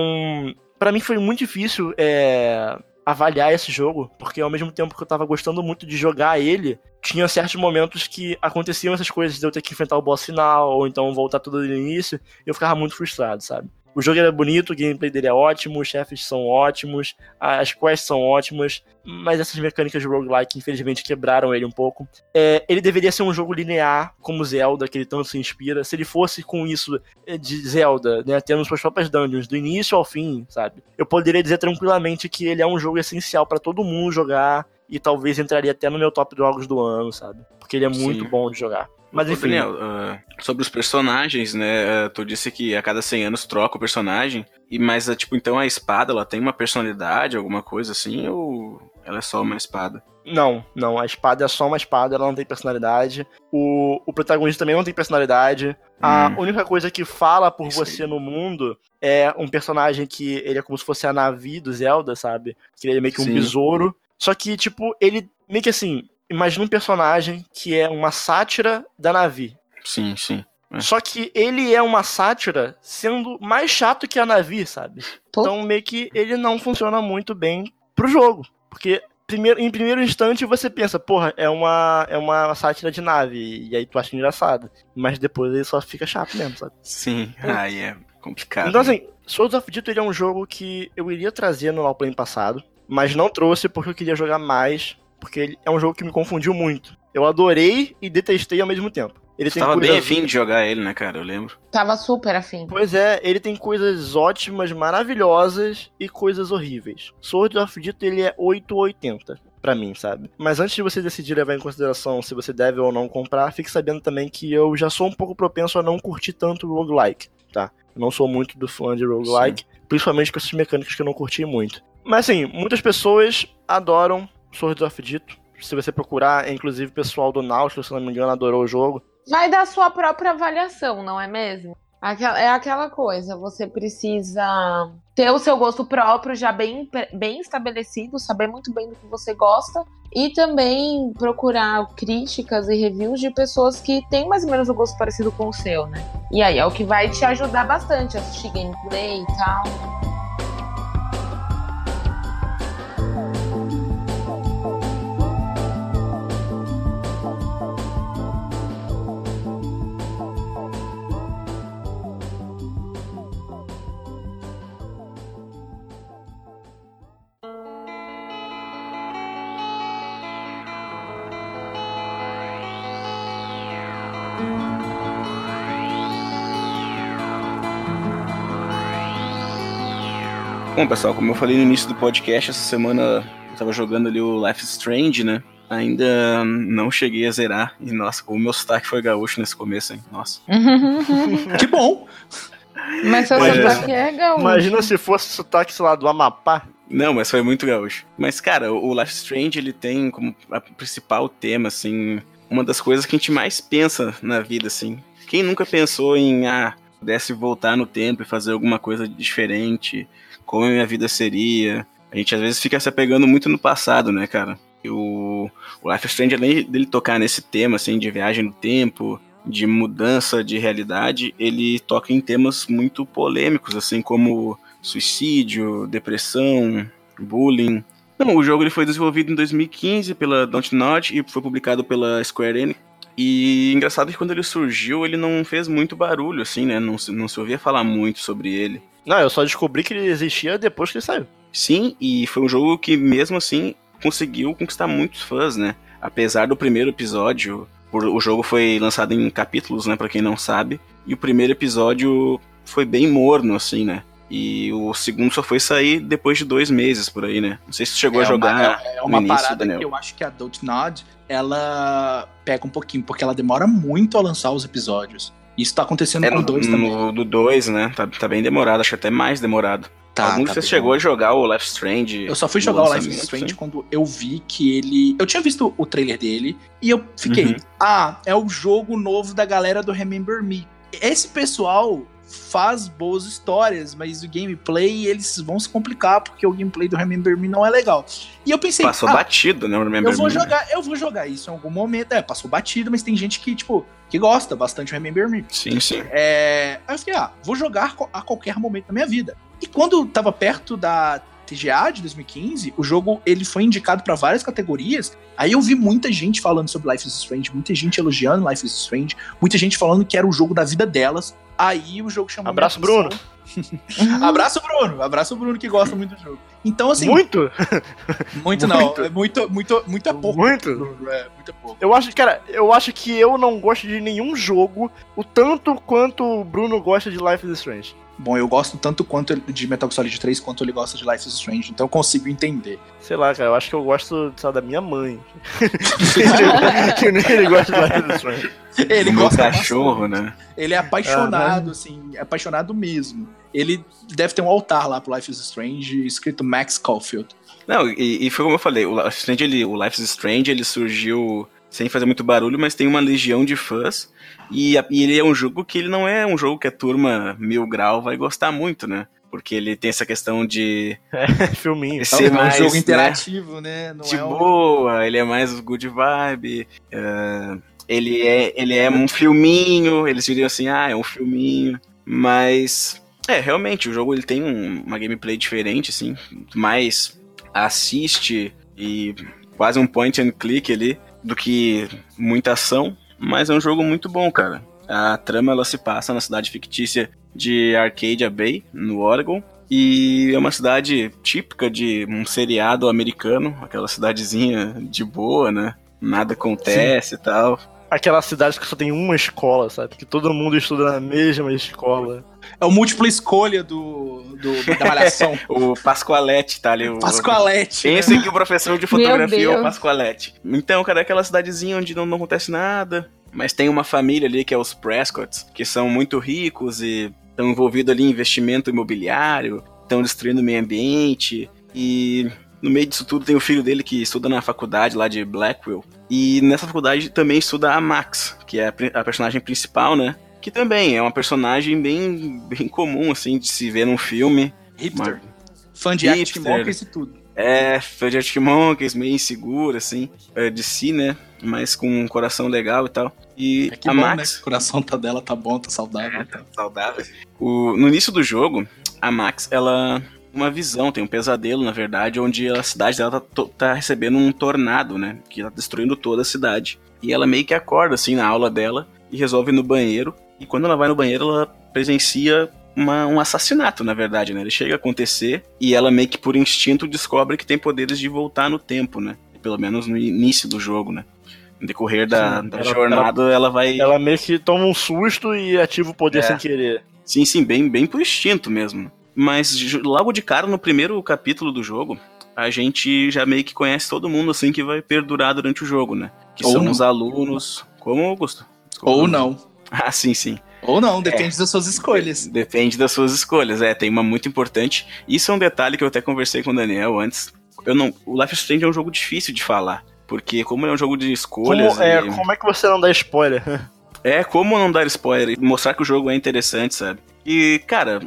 pra mim foi muito difícil é, avaliar esse jogo, porque ao mesmo tempo que eu tava gostando muito de jogar ele, tinha certos momentos que aconteciam essas coisas de eu ter que enfrentar o boss final, ou então voltar tudo do início, e eu ficava muito frustrado, sabe? O jogo é bonito, o gameplay dele é ótimo, os chefes são ótimos, as quests são ótimas, mas essas mecânicas de roguelike, infelizmente, quebraram ele um pouco. É, ele deveria ser um jogo linear, como Zelda, que ele tanto se inspira. Se ele fosse com isso é, de Zelda, né, tendo suas próprias dungeons, do início ao fim, sabe? Eu poderia dizer tranquilamente que ele é um jogo essencial para todo mundo jogar, e talvez entraria até no meu top jogos do ano, sabe? Porque ele é muito Sim. bom de jogar. Mas enfim. Daniel, uh, sobre os personagens, né? Uh, tu disse que a cada 100 anos troca o personagem. E mas uh, tipo, então a espada, ela tem uma personalidade, alguma coisa assim, ou ela é só uma espada? Não, não. A espada é só uma espada, ela não tem personalidade. O, o protagonista também não tem personalidade. A hum. única coisa que fala por Isso você aí. no mundo é um personagem que ele é como se fosse a Navi do Zelda, sabe? Que ele é meio que um Sim. besouro. Só que, tipo, ele meio que assim, imagina um personagem que é uma sátira da Navi. Sim, sim. É. Só que ele é uma sátira sendo mais chato que a Navi, sabe? Pô. Então meio que ele não funciona muito bem pro jogo. Porque primeiro, em primeiro instante você pensa, porra, é uma, é uma sátira de nave. E aí tu acha engraçado. Mas depois ele só fica chato mesmo, sabe? Sim, aí é complicado. Então assim, Souls of Dito ele é um jogo que eu iria trazer no Allplay passado. Mas não trouxe porque eu queria jogar mais porque ele é um jogo que me confundiu muito. Eu adorei e detestei ao mesmo tempo. Ele Você tava bem afim de jogar ele, né, cara? Eu lembro. Tava super afim. Pois é, ele tem coisas ótimas, maravilhosas e coisas horríveis. Sword of Dito, ele é 880 para mim, sabe? Mas antes de você decidir levar em consideração se você deve ou não comprar, fique sabendo também que eu já sou um pouco propenso a não curtir tanto roguelike, tá? Eu não sou muito do fã de roguelike, Sim. principalmente com essas mecânicas que eu não curti muito. Mas assim, muitas pessoas adoram Swords of Dito. Se você procurar, inclusive o pessoal do Nautilus, se não me engano, adorou o jogo. Vai dar sua própria avaliação, não é mesmo? É aquela coisa, você precisa ter o seu gosto próprio já bem, bem estabelecido, saber muito bem do que você gosta e também procurar críticas e reviews de pessoas que têm mais ou menos o gosto parecido com o seu, né? E aí é o que vai te ajudar bastante a assistir gameplay e tal. Bom, pessoal, como eu falei no início do podcast, essa semana eu tava jogando ali o Life is Strange, né? Ainda não cheguei a zerar. E, nossa, o meu sotaque foi gaúcho nesse começo, hein? Nossa. que bom! Mas seu sotaque é gaúcho. Imagina se fosse sotaque, sei lá, do Amapá. Não, mas foi muito gaúcho. Mas, cara, o Life is Strange, ele tem como a principal tema, assim, uma das coisas que a gente mais pensa na vida, assim. Quem nunca pensou em, ah, pudesse voltar no tempo e fazer alguma coisa diferente, como a minha vida seria. A gente às vezes fica se apegando muito no passado, né, cara? E o, o Life Strange, além dele tocar nesse tema, assim, de viagem no tempo, de mudança de realidade, ele toca em temas muito polêmicos, assim, como suicídio, depressão, bullying. Não, o jogo ele foi desenvolvido em 2015 pela Dontnod e foi publicado pela Square Enix. E engraçado que quando ele surgiu, ele não fez muito barulho, assim, né? Não, não se ouvia falar muito sobre ele. Não, eu só descobri que ele existia depois que ele saiu. Sim, e foi um jogo que mesmo assim conseguiu conquistar muitos fãs, né? Apesar do primeiro episódio, o jogo foi lançado em capítulos, né, para quem não sabe, e o primeiro episódio foi bem morno, assim, né? E o segundo só foi sair depois de dois meses por aí, né? Não sei se você chegou é a jogar. Uma, é, é uma início, parada Daniel. que eu acho que a Nod ela pega um pouquinho, porque ela demora muito a lançar os episódios. Isso tá acontecendo é, com o 2 também. No 2, né? Tá, tá, bem demorado, acho que até mais demorado. Tá, Algum tá você chegou a jogar o Life Strange? Eu só fui jogar o Life Strange sim. quando eu vi que ele. Eu tinha visto o trailer dele e eu fiquei, uhum. ah, é o jogo novo da galera do Remember Me. Esse pessoal faz boas histórias, mas o gameplay eles vão se complicar porque o gameplay do Remember Me não é legal. E eu pensei, passou ah, batido, né, o Remember eu vou Me. jogar, eu vou jogar isso em algum momento. É, passou batido, mas tem gente que tipo que gosta bastante do Remember Me. Sim, sim. É, aí eu fiquei, ah, vou jogar a qualquer momento da minha vida. E quando tava perto da TGA de 2015, o jogo ele foi indicado para várias categorias. Aí eu vi muita gente falando sobre Life is Strange, muita gente elogiando Life is Strange, muita gente falando que era o jogo da vida delas. Aí o jogo chamou Abraço, Bruno. Abraço, Bruno. Abraço, Bruno, que gosta muito do jogo. Então, assim. Muito? Muito não. É muito, muito, muito é pouco. Muito? Bruno, É, muito é pouco. Eu acho, cara, eu acho que eu não gosto de nenhum jogo o tanto quanto o Bruno gosta de Life is Strange. Bom, eu gosto tanto quanto de Metal Gear Solid 3 quanto ele gosta de Life is Strange, então eu consigo entender. Sei lá, cara, eu acho que eu gosto, sabe, da minha mãe. que nem ele gosta de Life is Strange. Ele o gosta cachorro, né? Ele é apaixonado, assim, é apaixonado mesmo. Ele deve ter um altar lá pro Life is Strange escrito Max Caulfield. Não, e, e foi como eu falei, o Life is Strange, ele, o Life is Strange, ele surgiu sem fazer muito barulho, mas tem uma legião de fãs. E, a- e ele é um jogo que ele não é um jogo que a turma mil grau vai gostar muito, né? Porque ele tem essa questão de Filminho. ser é um mais, jogo né, interativo, né? Não de é um... boa, ele é mais good vibe. eh, ele, é, ele é um filminho, eles diriam assim, ah, é um filminho. Mas, é, realmente, o jogo ele tem um- uma gameplay diferente, assim, mais assiste e quase um point and click ali do que muita ação, mas é um jogo muito bom, cara. A trama ela se passa na cidade fictícia de Arcadia Bay, no Oregon, e é uma cidade típica de um seriado americano, aquela cidadezinha de boa, né? Nada acontece e tal. Aquela cidade que só tem uma escola, sabe? Que todo mundo estuda na mesma escola. É o múltipla escolha do, do- da malhação. O Pascoalete tá ali. O, Pascoalete. né? Esse aqui, o professor de fotografia, o Pascoalete. Então, cara, é aquela cidadezinha onde não, não acontece nada, mas tem uma família ali que é os Prescotts, que são muito ricos e estão envolvidos ali em investimento imobiliário, estão destruindo o meio ambiente e no meio disso tudo tem o filho dele que estuda na faculdade lá de Blackwell. E nessa faculdade também estuda a Max, que é a, a personagem principal, né? Que também é uma personagem bem, bem comum, assim, de se ver num filme. Hipster. Uma- Fã de Arctic Hipster. Monkeys e tudo. É, fã de Arctic Monkeys, meio inseguro, assim, é, de si, né? Mas com um coração legal e tal. E É que a bom, Max. né? O coração tá dela, tá bom, tá saudável. tá. saudável. O, no início do jogo, a Max, ela. Uma visão, tem um pesadelo, na verdade, onde a cidade dela tá, tá recebendo um tornado, né? Que tá destruindo toda a cidade. E ela meio que acorda, assim, na aula dela e resolve ir no banheiro. E quando ela vai no banheiro, ela presencia uma- um assassinato, na verdade, né? Ele chega a acontecer e ela meio que por instinto descobre que tem poderes de voltar no tempo, né? Pelo menos no início do jogo, né? No decorrer da, Sim, da ela- jornada, ela, vai. Ela meio que toma um susto e ativa o poder É. sem querer. Sim, sim, bem, bem por instinto mesmo. Mas logo de cara, no primeiro capítulo do jogo, a gente já meio que conhece todo mundo assim que vai perdurar durante o jogo, né? Que Ou são não. os alunos. Como, Augusto? Desculpa. Ou não. Ah, sim, sim. Ou não, depende das suas escolhas. Depende das suas escolhas. É, tem uma muito importante. Isso é um detalhe que eu até conversei com o Daniel antes. Eu não, o Life is Strange é um jogo difícil de falar. Porque como é um jogo de escolhas. Como é, e- como é que você não dá spoiler? É, como não dar spoiler e mostrar que o jogo é interessante, sabe? E, cara,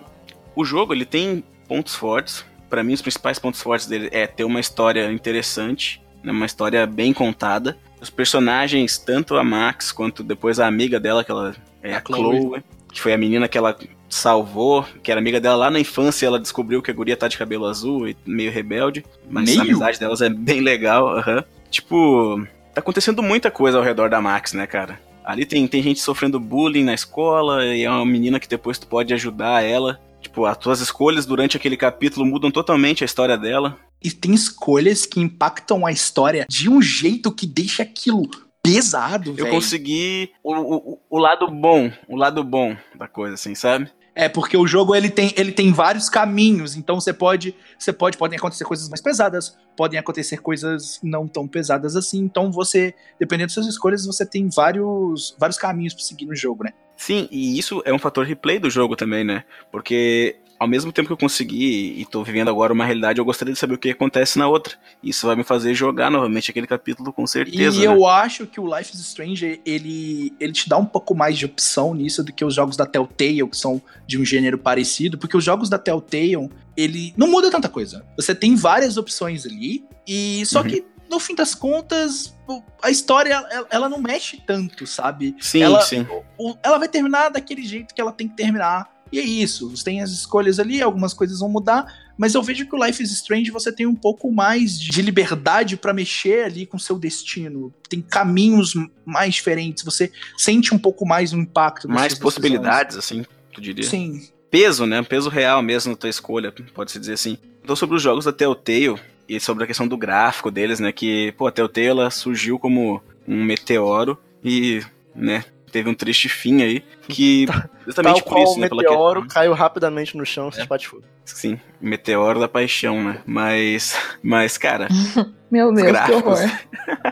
o jogo ele tem pontos fortes. Pra mim, os principais pontos fortes dele é ter uma história interessante, né, uma história bem contada. Os personagens, tanto a Max quanto depois a amiga dela, que ela é A a Chloe. Chloe, que foi a menina que ela salvou, que era amiga dela lá na infância, ela descobriu que a guria tá de cabelo azul e meio rebelde, mas Meio? a amizade delas é bem legal, aham. Tipo, tá acontecendo muita coisa ao redor da Max, né, cara? Ali tem, tem gente sofrendo bullying na escola e é uma menina que depois tu pode ajudar ela. Tipo, as tuas escolhas durante aquele capítulo mudam totalmente a história dela. E tem escolhas que impactam a história de um jeito que deixa aquilo pesado, Eu velho. consegui o, o, o lado bom, o lado bom da coisa, assim, sabe? É, porque o jogo ele tem, ele tem vários caminhos, então você pode, você pode, podem acontecer coisas mais pesadas, podem acontecer coisas não tão pesadas assim, então você, dependendo das suas escolhas, você tem vários, vários caminhos pra seguir no jogo, né? Sim, e isso é um fator replay do jogo também, né? Porque ao mesmo tempo que eu consegui e tô vivendo agora uma realidade, eu gostaria de saber o que acontece na outra. Isso vai me fazer jogar novamente aquele capítulo com certeza. E né? eu acho que o Life is Strange, ele, ele te dá um pouco mais de opção nisso do que os jogos da Telltale, que são de um gênero parecido, porque os jogos da Telltale, ele não muda tanta coisa. Você tem várias opções ali, e só Uhum. que no fim das contas, a história, ela, ela não mexe tanto, sabe? Sim, ela, sim. o- ela vai terminar daquele jeito que ela tem que terminar. E é isso. Você tem as escolhas ali, algumas coisas vão mudar. Mas eu vejo que o Life is Strange você tem um pouco mais de liberdade pra mexer ali com o seu destino. Tem caminhos mais diferentes. Você sente um pouco mais o impacto. Mais possibilidades, assim, tu diria. Sim. peso, né? Peso real mesmo na tua escolha, pode-se dizer assim. Então, sobre os jogos da Telltale e sobre a questão do gráfico deles, né? Que, pô, a Telltale ela surgiu como um meteoro e, né, teve um triste fim aí, que justamente Tal por isso, né? o meteoro caiu rapidamente no chão, se É. espatifou. Sim, meteoro da paixão, né? Mas, mas cara, Meu Deus, que gráficos. horror.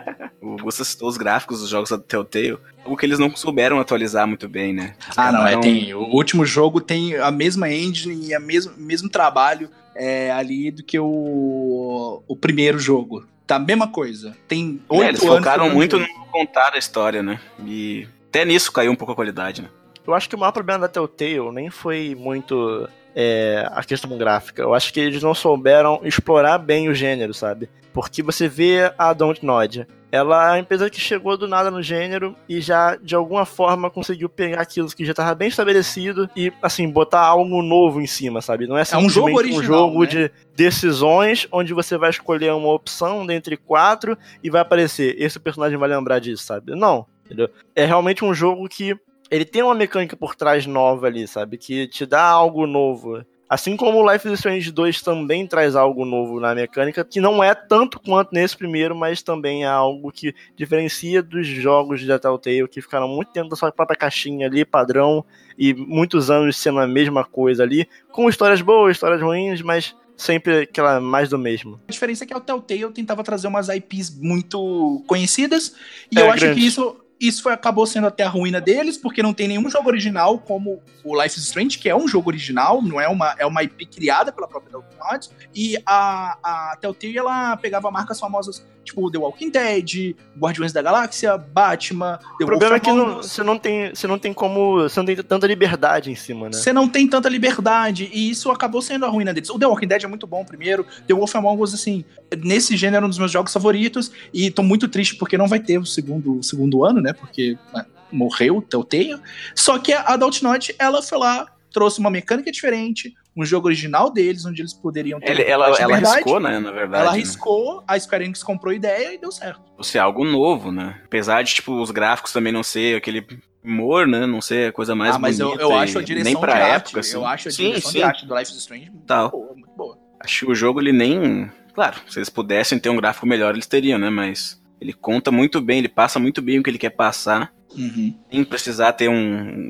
o Gusta citou os gráficos dos jogos da Telltale, algo que eles não souberam atualizar muito bem, né? Eles Ah, não, é, tem. O último jogo tem a mesma engine e o mesmo, mesmo trabalho é, ali do que o, o primeiro jogo. Tá a mesma coisa. Tem É, oito eles anos. focaram muito no contar a história, né? E até nisso caiu um pouco a qualidade, né? Eu acho que o maior problema da Telltale nem foi muito é, a questão gráfica. Eu acho que eles não souberam explorar bem o gênero, sabe? Porque você vê a Dontnod. Ela é uma empresa que chegou do nada no gênero e já, de alguma forma, conseguiu pegar aquilo que já estava bem estabelecido e, assim, botar algo novo em cima, sabe? Não é um jogo simplesmente um original, jogo né? de decisões onde você vai escolher uma opção dentre quatro e vai aparecer, esse personagem vai lembrar disso, sabe? Não, entendeu? É realmente um jogo que ele tem uma mecânica por trás nova ali, sabe? Que te dá algo novo. Assim como o Life is Strange 2 também traz algo novo na mecânica, que não é tanto quanto nesse primeiro, mas também é algo que diferencia dos jogos da Telltale, que ficaram muito tempo da sua própria caixinha ali, padrão, e muitos anos sendo a mesma coisa ali, com histórias boas, histórias ruins, mas sempre aquela mais do mesmo. A diferença é que a Telltale tentava trazer umas IPs muito conhecidas, e É, eu acho grande. que isso, isso foi, acabou sendo até a ruína deles, porque não tem nenhum jogo original como o Life is Strange, que é um jogo original, não é uma, é uma IP criada pela própria Dontnod, e a, a Telltale, ela pegava marcas famosas, tipo The Walking Dead, Guardiões da Galáxia, Batman, The O problema é que não- você não tem, você não tem como, você não tem tanta liberdade em cima, né? Você não tem tanta liberdade, e isso acabou sendo a ruína deles. O The Walking Dead é muito bom primeiro, The Wolf Among Us, assim, nesse gênero é um dos meus jogos favoritos, e tô muito triste porque não vai ter o segundo, o segundo ano, né, porque né, morreu o Telltale. Só que a Dontnod, ela foi lá, trouxe uma mecânica diferente, um jogo original deles, onde eles poderiam ter Ele- ela ela arriscou, né? Na verdade. Ela né? arriscou, a Square Enix comprou a ideia e deu certo. Ser algo novo, né? Apesar de, tipo, os gráficos também não ser aquele humor, né? Não ser a coisa mais ah, mas eu, bonita eu e acho a direção nem pra de época, arte, assim. eu acho a sim, direção sim. de arte do Life is Strange muito Tal. boa, muito boa. Acho que o jogo, ele nem... Claro, se eles pudessem ter um gráfico melhor, eles teriam, né? Mas ele conta muito bem, ele passa muito bem o que ele quer passar. Uhum. sem precisar ter um,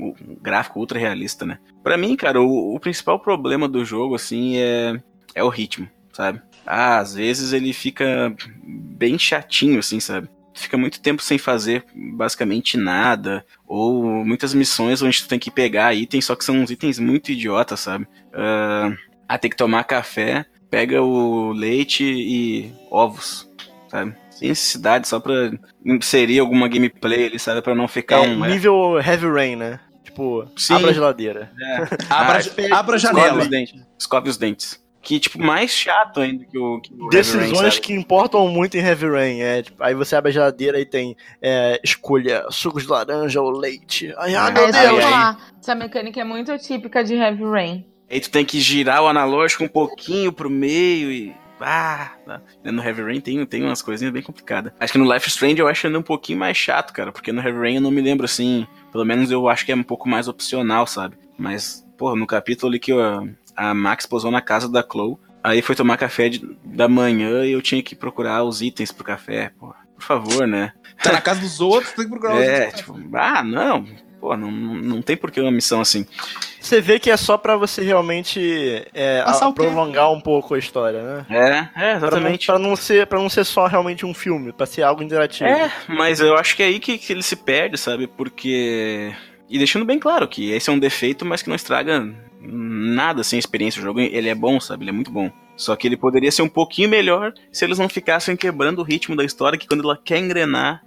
um gráfico ultra realista, né? Pra mim, cara, o, o principal problema do jogo, assim, é, é o ritmo, sabe? Ah, às vezes ele fica bem chatinho, assim, sabe? Fica muito tempo sem fazer basicamente nada, ou muitas missões onde tu tem que pegar itens, só que são uns itens muito idiotas, sabe? Ah, ah, tem que tomar café, pega o leite e ovos, sabe? Necessidade, só pra inserir alguma gameplay ali, sabe? Pra não ficar É, um. nível Heavy Rain, né? Tipo, Sim. abra a geladeira. Abra, Ah, abra a Escove janela. os dentes. Escove os dentes. Que, tipo, mais chato ainda que o, que o Heavy Rain, Decisões sabe? que importam muito em Heavy Rain. É, tipo, aí você abre a geladeira e tem é, escolha suco de laranja ou leite. Ai, ai, É, meu É Deus! aí-. Essa mecânica é muito típica de Heavy Rain. Aí tu tem que girar o analógico um pouquinho pro meio e. Ah, no Heavy Rain tem, tem umas coisinhas bem complicadas. Acho que no Life Strange eu acho ainda um pouquinho mais chato, cara, porque no Heavy Rain eu não me lembro assim. Pelo menos eu acho que é um pouco mais opcional, sabe? Mas, pô, no capítulo ali que a, a Max posou na casa da Chloe, aí foi tomar café de- da manhã e eu tinha que procurar os itens pro café, pô. Por favor, né? Tá na casa dos outros, tem que procurar os É, outros. tipo, ah, não. Pô, não, não tem por que uma missão assim. Você vê que é só pra você realmente é, a- prolongar um pouco a história, né? É, é, Pra não, exatamente. pra, não ser, pra não ser só realmente um filme, pra ser algo interativo. É, mas eu acho que é aí que, que ele se perde, sabe? Porque. E deixando bem claro que esse é um defeito, mas que não estraga nada sem experiência. O jogo ele é bom, sabe? Ele é muito bom. Só que ele poderia ser um pouquinho melhor se eles não ficassem quebrando o ritmo da história, que quando ela quer engrenar.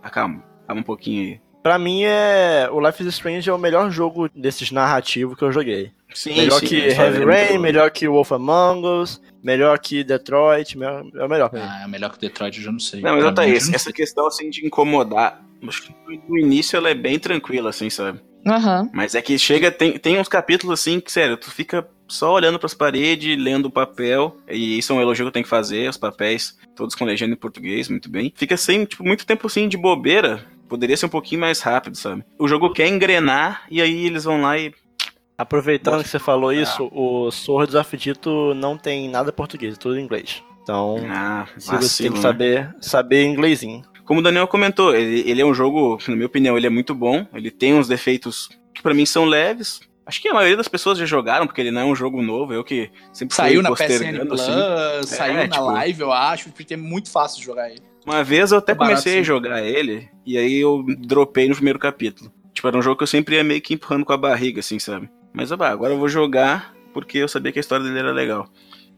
Acalma, calma um pouquinho aí. Pra mim, é o Life is Strange é o melhor jogo desses narrativos que eu joguei. Sim, melhor sim, que Heavy é muito Rain, melhor que Wolf Among Us, melhor que Detroit, melhor- é o melhor. Ah, melhor que o Detroit, eu já não sei. Não, mas tá isso. Essa questão assim de incomodar. Acho que no início ela é bem tranquila, assim, sabe? Aham. Mas é que chega, tem, tem uns capítulos assim que, sério, tu fica só olhando pras paredes, lendo o papel, e isso é um elogio que eu tenho que fazer, os papéis, todos com legenda em português, muito bem. Fica sem, tipo, muito tempo assim de bobeira. Poderia ser um pouquinho mais rápido, sabe? O jogo quer engrenar, e aí eles vão lá e Aproveitando que você falou isso, o Swords of Dito não tem nada em português, é tudo em inglês. Então, Ah, se você tem vacilo, que né? saber, saber inglesinho. Como o Daniel comentou, ele, ele é um jogo, na minha opinião, ele é muito bom. Ele tem uns defeitos que pra mim são leves. Acho que a maioria das pessoas já jogaram, porque ele não é um jogo novo. Eu que sempre Saiu na PSN postergando, Plus, assim. saiu É, na tipo- live, eu acho, porque é muito fácil de jogar ele. Uma vez eu até É barato, comecei a sim. jogar ele, e aí eu dropei no primeiro capítulo. Tipo, era um jogo que eu sempre ia meio que empurrando com a barriga, assim, sabe? Mas ah, agora eu vou jogar, porque eu sabia que a história dele era legal.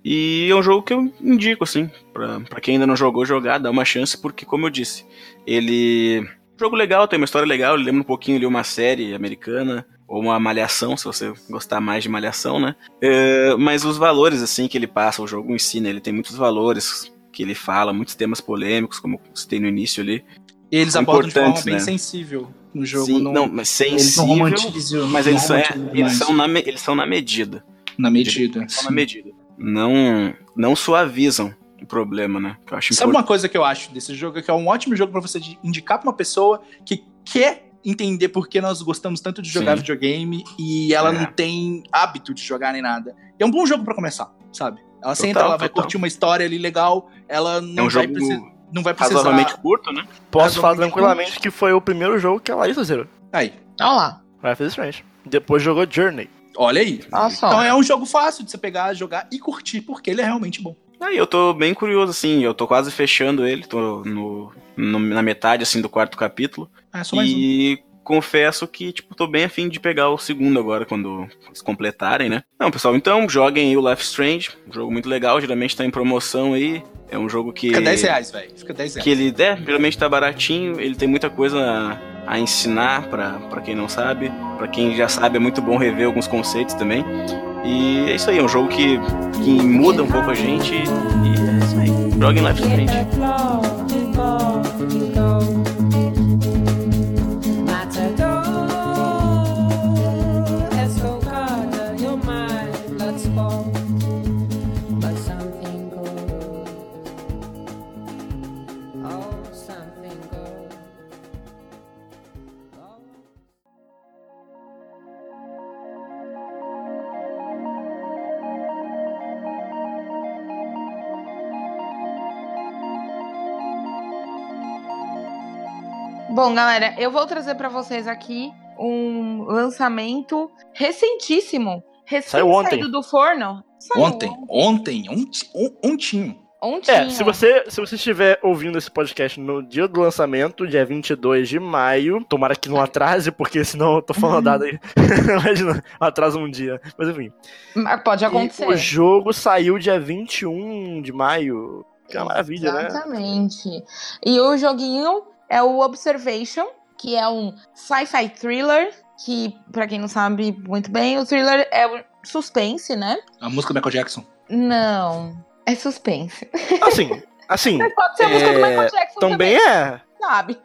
E é um jogo que eu indico, assim, pra, pra quem ainda não jogou, jogar, dá uma chance, porque, como eu disse, ele. Jogo legal, tem uma história legal, ele lembra um pouquinho ali uma série americana, ou uma malhação, se você gostar mais de malhação, né? É, mas os valores, assim, que ele passa, o jogo ensina, ele tem muitos valores que ele fala, muitos temas polêmicos, como citei no início ali. E eles abordam de forma bem né? sensível no jogo. Sim, não, não, mas eles não sensível, romantizam. mas não eles são, é, eles, são na, eles são na medida. na medida. São na medida. Não, não suavizam o problema, né? Que eu acho Sabe importante. uma coisa que eu acho desse jogo? É que é um ótimo jogo pra você indicar pra uma pessoa que quer entender por que nós gostamos tanto de jogar Sim. videogame e ela É. não tem hábito de jogar nem nada. E é um bom jogo pra começar, sabe? Ela senta, Total, ela vai total. curtir uma história ali legal, ela É não um vai precisar. Não vai precisar. razoavelmente curto, né? Posso falar tranquilamente que foi o primeiro jogo que a Larissa zerou. Aí, Olha lá. Life is Strange. Depois jogou Journey. olha aí. Olha só. Então é um jogo fácil de você pegar, jogar e curtir, porque ele é realmente bom. Aí eu tô bem curioso, assim, eu tô quase fechando ele, tô no, no- na metade, assim, do quarto capítulo. É só mais um. Confesso que, tipo, tô bem afim de pegar o segundo agora, quando eles completarem, né? Não, pessoal, então joguem aí o Life Strange, um jogo muito legal, geralmente tá em promoção aí. É um jogo que. Fica 10 reais, velho. Fica 10 reais. Que ele, é, geralmente tá baratinho, ele tem muita coisa a, ensinar pra, pra quem não sabe. Pra quem já sabe, é muito bom rever alguns conceitos também. E é isso aí, é um jogo que, que muda um pouco a gente. E é isso aí. Joguem Life Strange. Bom, galera, eu vou trazer pra vocês aqui um lançamento recentíssimo. Recém Saiu ontem. saído do forno. Saiu Ontem, ontem, ont- on- ontinho. Ontem. É, se você, se você estiver ouvindo esse podcast no dia do lançamento, dia 22 de maio, tomara que não atrase, porque senão eu tô falando dado aí. Imagina, atrasa um dia. Mas enfim. Mas Pode E acontecer. o jogo saiu dia 21 de maio. Que é uma maravilha, né? Exatamente. E o joguinho é o Observation, que é um sci-fi thriller, que, pra quem não sabe muito bem, o thriller é o suspense, né? A música do Michael Jackson. Não, é suspense. Assim, assim, Pode ser a música do É, Michael Jackson também é. sabe?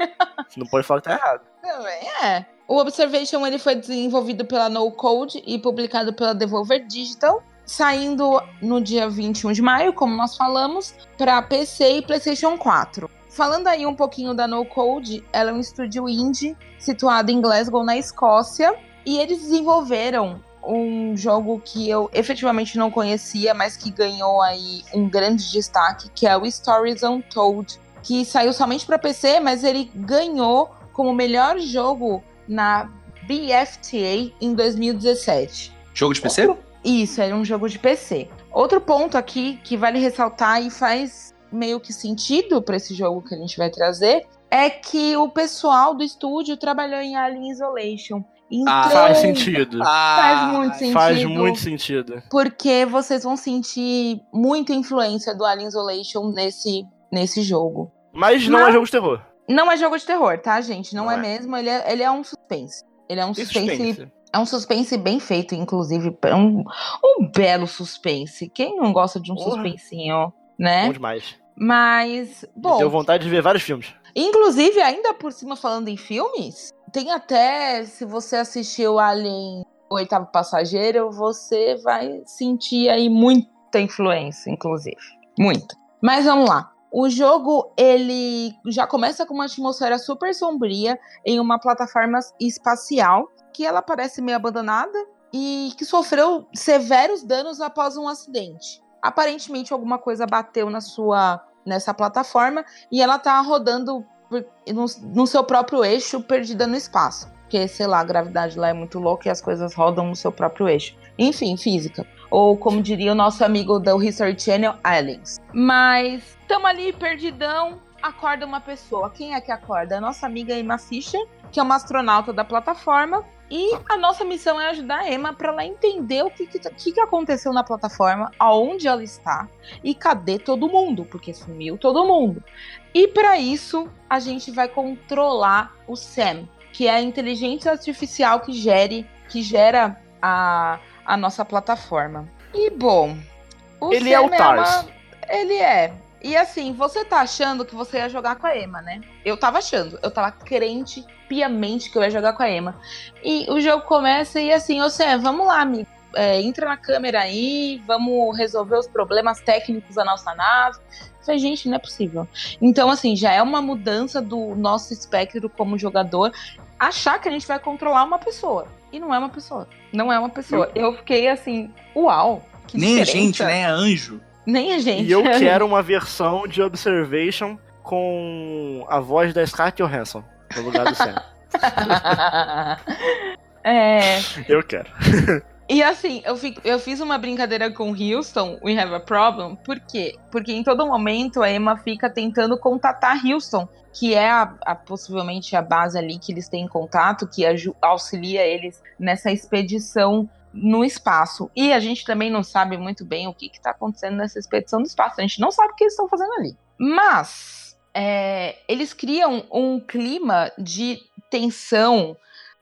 Não pode falar que tá errado. Também é. O Observation ele foi desenvolvido pela No Code e publicado pela Devolver Digital, saindo no dia 21 de maio, como nós falamos, para PC e PlayStation 4. Falando aí um pouquinho da No Code, ela é um estúdio indie situado em Glasgow, na Escócia, e eles desenvolveram um jogo que eu efetivamente não conhecia, mas que ganhou aí um grande destaque, que é o Stories Untold, que saiu somente para PC, mas ele ganhou como melhor jogo na BFTA em 2017. Jogo de PC? Isso, era um jogo de PC. Outro ponto aqui que vale ressaltar e faz meio que sentido para esse jogo que a gente vai trazer é que o pessoal do estúdio trabalhou em Alien Isolation. Então, Ah, Faz sentido. faz muito sentido. Faz muito sentido. Porque vocês vão sentir muita influência do Alien Isolation nesse, nesse jogo. Mas não Mas- é jogo de terror. Não é jogo de terror, tá, gente? Não, Não é, é. mesmo. Ele é, ele é um suspense. Ele é um suspense, suspense. É um suspense bem feito, inclusive. É um, um belo suspense. Quem não gosta de um Porra. suspensinho, né? Bom demais. Mas, Me bom, Deu vontade de ver vários filmes. inclusive, ainda por cima falando em filmes, tem até, se você assistiu Alien o Oitavo Passageiro, você vai sentir aí muita influência, inclusive. Muita. Mas vamos lá. O jogo, ele já começa com uma atmosfera super sombria em uma plataforma espacial que ela parece meio abandonada. e que sofreu severos danos após um acidente. Aparentemente alguma coisa bateu na sua nessa plataforma e ela tá rodando no, no seu próprio eixo, perdida no espaço. Porque, sei lá, a gravidade lá é muito louca e as coisas rodam no seu próprio eixo. Enfim, física. Ou, como diria o nosso amigo do History Channel, aliens. Mas estamos ali, perdidão, acorda uma pessoa. Quem é que acorda? A nossa amiga Emma Fischer, que é uma astronauta da plataforma. E a nossa missão é ajudar a Emma para ela entender o que, que, que, aconteceu na plataforma, aonde ela está e cadê todo mundo, porque sumiu todo mundo. E para isso, a gente vai controlar o Sam, que é a inteligência artificial que gere, que gera a, a nossa plataforma. E bom, o ele é Sam é o Tars. É uma, ele é. E assim, você tá achando que você ia jogar com a Emma, né? Eu tava achando, eu tava crente piamente que eu ia jogar com a Emma. E o jogo começa e assim, ô Sam, vamos lá, amigo. É, entra na câmera aí, vamos resolver os problemas técnicos da nossa nave. Eu falei, gente, não é possível. Então, assim, já é uma mudança do nosso espectro como jogador achar que a gente vai controlar uma pessoa. E não é uma pessoa. Não é uma pessoa. Eu fiquei assim, uau. Nem diferença. a gente, né? É anjo. Nem a gente. E eu quero uma versão de Observation com a voz da Scarlett Johansson no lugar do Sam. é. Eu quero. E assim, eu, fico, eu fiz uma brincadeira com Houston, We Have a Problem, por quê? Porque em todo momento a Emma fica tentando contatar Houston, que é a, a, possivelmente a base ali que eles têm em contato, que auxilia eles nessa expedição no espaço. E a gente também não sabe muito bem o que está acontecendo nessa expedição no espaço. A gente não sabe o que eles estão fazendo ali. Mas é, eles criam um clima de tensão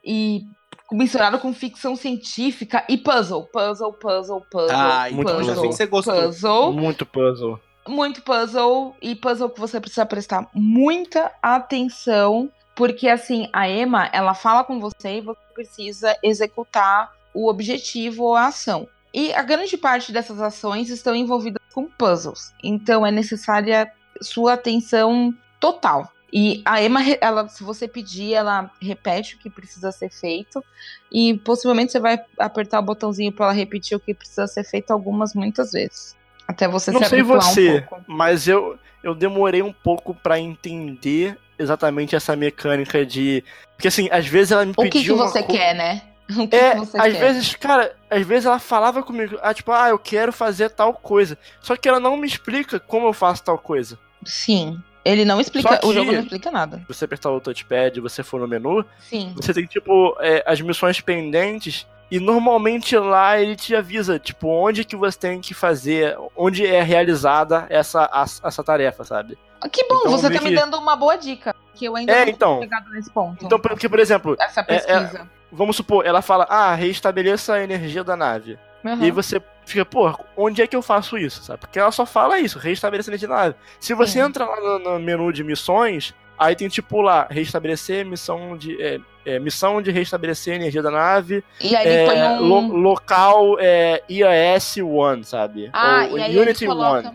e misturado com ficção científica e puzzle. Puzzle, puzzle, puzzle. Ah, muito puzzle, puzzle. Você gostou. Puzzle. Muito puzzle. Muito puzzle. E puzzle que você precisa prestar muita atenção. Porque, assim, a Emma, ela fala com você e você precisa executar o objetivo ou a ação. E a grande parte dessas ações estão envolvidas com puzzles. Então, é necessária sua atenção total. E a Emma, ela, se você pedir, ela repete o que precisa ser feito. E possivelmente você vai apertar o botãozinho para ela repetir o que precisa ser feito algumas, muitas vezes. Até você Não se sei você, um mas eu, eu demorei um pouco para entender exatamente essa mecânica de. Porque assim, às vezes ela me pediu. O que, que você co... quer, né? O que, é, que você às quer? vezes, cara, às vezes ela falava comigo, ah, tipo, ah, eu quero fazer tal coisa. Só que ela não me explica como eu faço tal coisa. Sim. Ele não explica, que, o jogo não explica nada. Você apertar o touchpad você for no menu, Sim. você tem, tipo, é, as missões pendentes e normalmente lá ele te avisa, tipo, onde que você tem que fazer, onde é realizada essa, essa tarefa, sabe? Que bom, então, você tá que... me dando uma boa dica, que eu ainda é, não então, chegado nesse ponto. Então, porque, por exemplo... Essa pesquisa. É, é, vamos supor, ela fala, ah, reestabeleça a energia da nave. Uhum. E aí você fica, pô, onde é que eu faço isso, sabe? Porque ela só fala isso, restabelecer energia da nave. Se você Sim. entra lá no, menu de missões, aí tem tipo lá, restabelecer missão de. É, é, missão de restabelecer energia da nave. E aí é, põe um... lo, local é, IAS-1, sabe? Ah, Ou, e aí Unity coloca, 1.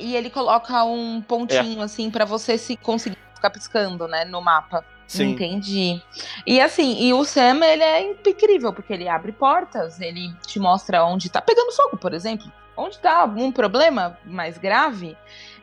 E ele coloca um pontinho, é. assim, para você se conseguir ficar piscando, né, no mapa. Sim. Entendi. E assim, e o Sam, ele é incrível, porque ele abre portas, ele te mostra onde tá pegando fogo, por exemplo. Onde tá algum problema mais grave.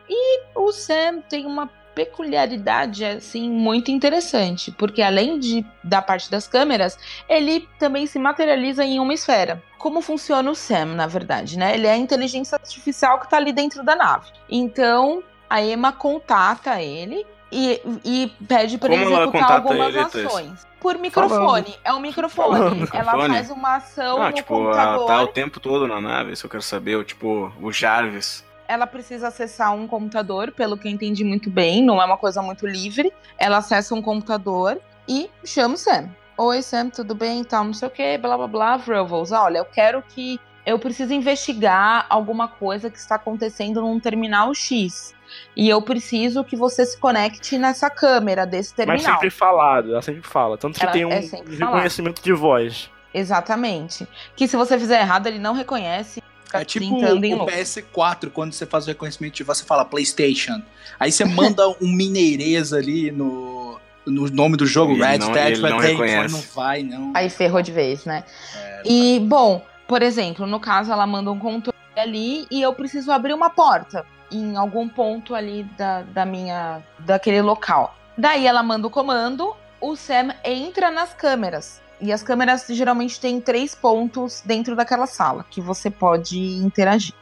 E o Sam tem uma peculiaridade assim muito interessante, porque além de da parte das câmeras, ele também se materializa em uma esfera. Como funciona o Sam, na verdade, né? Ele é a inteligência artificial que tá ali dentro da nave. Então, a Emma contata ele e, e pede para ele executar algumas ações. Por microfone. Falando. É um microfone. Falando. Ela faz uma ação ah, no tipo, computador. Ela tá o tempo todo na nave, isso eu quero saber. Tipo, o Jarvis. Ela precisa acessar um computador, pelo que eu entendi muito bem, não é uma coisa muito livre. Ela acessa um computador e chama o Sam. Oi, Sam, tudo bem? Tal, não sei o que, blá blá blá, Ruvels. Olha, eu quero que. Eu preciso investigar alguma coisa que está acontecendo num terminal X. E eu preciso que você se conecte nessa câmera desse terminal. Mas sempre falado, ela sempre fala. Tanto que ela tem um é reconhecimento de voz. Exatamente. Que se você fizer errado, ele não reconhece. É tipo o, o PS4, quando você faz o reconhecimento de voz, você fala PlayStation. Aí você manda um mineirês ali no, no nome do jogo, Ele Red não- Dead ele não reconhece. não vai, não. Aí ferrou de vez, né? É, E, bom, por exemplo, no caso, ela manda um controle ali e eu preciso abrir uma porta em algum ponto ali da, da minha. daquele local. Daí ela manda o comando, o Sam entra nas câmeras. E as câmeras geralmente têm três pontos dentro daquela sala que você pode interagir.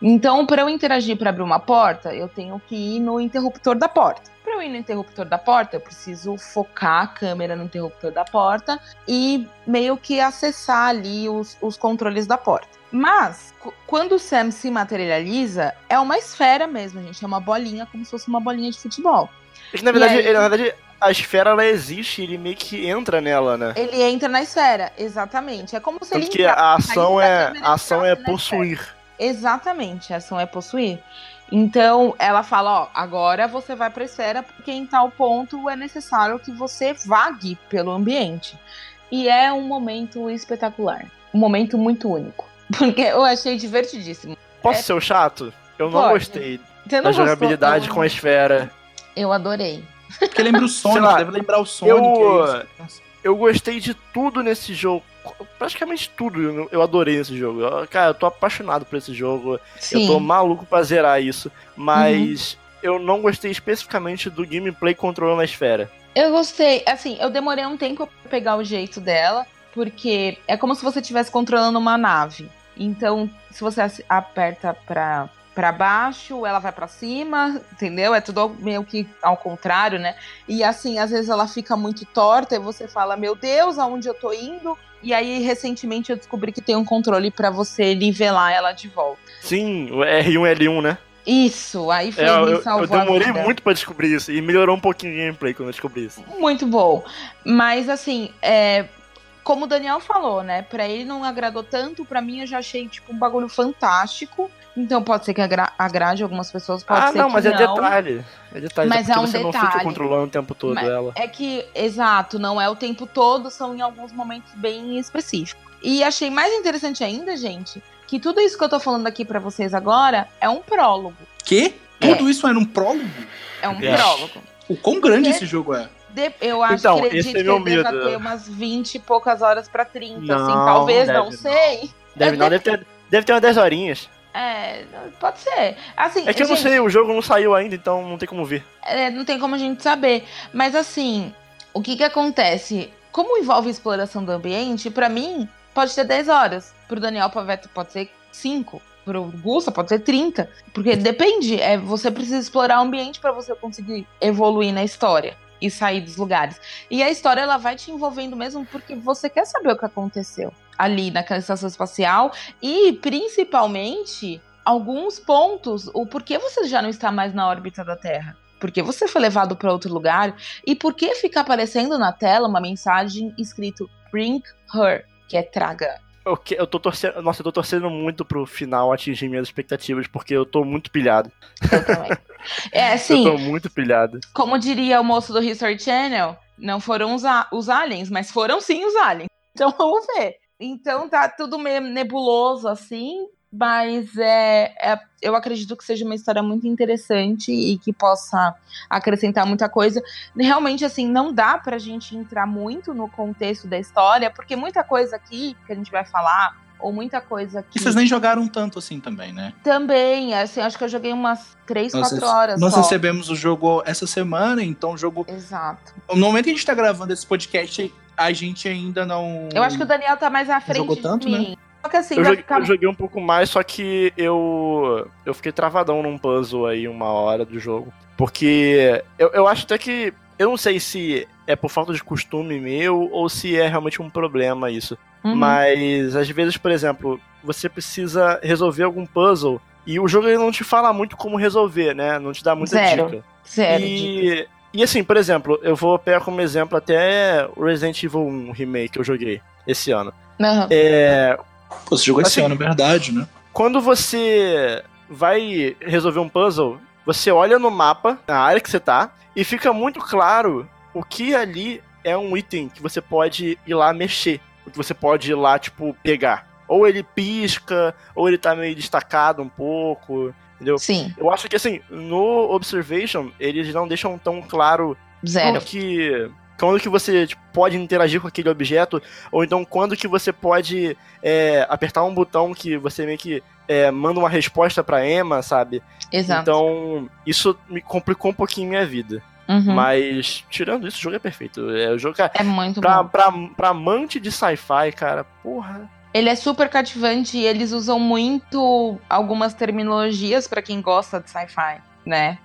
Então, para eu interagir para abrir uma porta, eu tenho que ir no interruptor da porta. Ir no interruptor da porta, eu preciso focar a câmera no interruptor da porta e meio que acessar ali os, os controles da porta. Mas, quando o Sam se materializa, é uma esfera mesmo, gente. É uma bolinha, como se fosse uma bolinha de futebol. É na verdade, aí? ele- na verdade, a esfera ela existe, ele meio que entra nela, né? Ele entra na esfera, exatamente. É como se ele Tanto que entrasse, a ação é, a ação é possuir. Exatamente, a ação é possuir. Então, ela fala, ó, agora você vai pra esfera porque em tal ponto é necessário que você vague pelo ambiente. E é um momento espetacular, um momento muito único, porque eu achei divertidíssimo. Posso É. ser o chato? Eu não Pode. gostei Você não da gostou? jogabilidade Eu- com a esfera. Eu adorei. Porque lembra o Sonic, lá, deve lembrar o Sonic. eu- é. Eu gostei de tudo nesse jogo. Praticamente tudo eu- adorei nesse jogo. Cara, eu tô apaixonado por esse jogo. Sim. Eu tô maluco pra zerar isso. Mas eu não gostei especificamente do gameplay controlando a esfera. Eu gostei. Assim, eu demorei um tempo pra pegar o jeito dela, porque é como se você estivesse controlando uma nave. Então, se você aperta pra, pra baixo, ela vai pra cima, entendeu? É tudo meio que ao contrário, né? E assim, às vezes ela fica muito torta e você fala, meu Deus, aonde eu tô indo? E aí, recentemente, eu descobri que tem um controle pra você nivelar ela de volta. Sim, o R1 L1, né? Isso, aí foi É, eu, me eu- eu salvou a demorei vida. muito pra descobrir isso. E melhorou um pouquinho o gameplay quando eu descobri isso. Muito bom. Mas assim, é, como o Daniel falou, né? Pra ele não agradou tanto, pra mim eu já achei tipo um bagulho fantástico. Então pode ser que agra- agrade algumas pessoas, pode ah, ser não, que mas é não. detalhe. É detalhe. Mas é um você não detalhe. fica controlando o tempo todo Mas- ela. É que, exato, não é o tempo todo, são em alguns momentos bem específicos. E achei mais interessante ainda, gente, que tudo isso que eu tô falando aqui pra vocês agora é um prólogo. Que? É. Tudo isso era um prólogo? É um É. prólogo. O quão grande Porque- esse jogo é? De- eu acho Então, que acredito esse é que deva ter umas 20 e poucas horas pra 30, assim, Não, talvez, deve não não. sei. Deve, não, deve, ter, deve ter umas 10 horinhas. É, pode ser. Assim, É que eu não gente, sei, o jogo não saiu ainda, então não tem como ver. é, não tem como a gente saber. Mas assim, o que que acontece? Como envolve exploração do ambiente, pra mim, pode ter 10 horas. Pro Daniel Paveto pode ser 5. Pro Gusta pode ser 30. Porque depende. É, você precisa explorar o ambiente pra você conseguir evoluir na história e sair dos lugares. E a história ela vai te envolvendo mesmo porque você quer saber o que aconteceu ali naquela estação espacial e principalmente alguns pontos, o porquê você já não está mais na órbita da Terra. Porque você foi levado para outro lugar e por que fica aparecendo na tela uma mensagem escrito Bring Her, que é traga. Eu, eu tô torcendo. Nossa, eu tô torcendo muito pro final atingir minhas expectativas, porque eu tô muito pilhado. Eu também. É, Eu sim, tô muito pilhado. como diria o moço do History Channel, não foram os, os aliens, mas foram sim os aliens. Então vamos ver. Então tá tudo meio nebuloso assim, mas é, é- eu acredito que seja uma história muito interessante e que possa acrescentar muita coisa. Realmente, assim, não dá pra gente entrar muito no contexto da história, porque muita coisa aqui que a gente vai falar, ou muita coisa que E vocês nem jogaram tanto assim também, né? também, assim, acho que eu joguei umas 3, Nós 4 horas. Nós só. recebemos o jogo essa semana, então o jogo. Exato. No momento que a gente tá gravando esse podcast, a gente ainda não. Eu acho que o Daniel tá mais à frente Jogou tanto, de mim. Só que assim, Eu vai joguei, ficar... eu joguei um pouco mais, só que eu. Eu fiquei travadão num puzzle aí uma hora do jogo. Porque eu, eu acho até que. Eu não sei se é por falta de costume meu ou se é realmente um problema isso. Uhum. Mas às vezes, por exemplo, você precisa resolver algum puzzle e o jogo ele não te fala muito como resolver, né? Não te dá muita Zero. dica. Zero. dica. E, assim, por exemplo, eu vou pegar como exemplo até o Resident Evil 1 Remake que eu joguei esse ano. Aham. É, Pô, você jogou esse Assim, ano, verdade, né? quando você vai resolver um puzzle, você olha no mapa, na área que você tá, e fica muito claro o que ali é um item que você pode ir lá mexer. O que você pode ir lá, tipo, pegar. Ou ele pisca, ou ele tá meio destacado um pouco, entendeu? Sim. Eu acho que assim, no Observation, eles não deixam tão claro Zero. Quando que, quando que você tipo, pode interagir com aquele objeto, ou então quando que você pode é, apertar um botão que você meio que é, manda uma resposta pra Emma, sabe? Exato. Então, isso me complicou um pouquinho minha vida. Uhum. Mas, tirando isso, o jogo é perfeito. É, o jogo, cara, É muito pra, bom. pra, pra amante de sci-fi, cara, porra. Ele é super cativante e eles usam muito algumas terminologias pra quem gosta de sci-fi, né?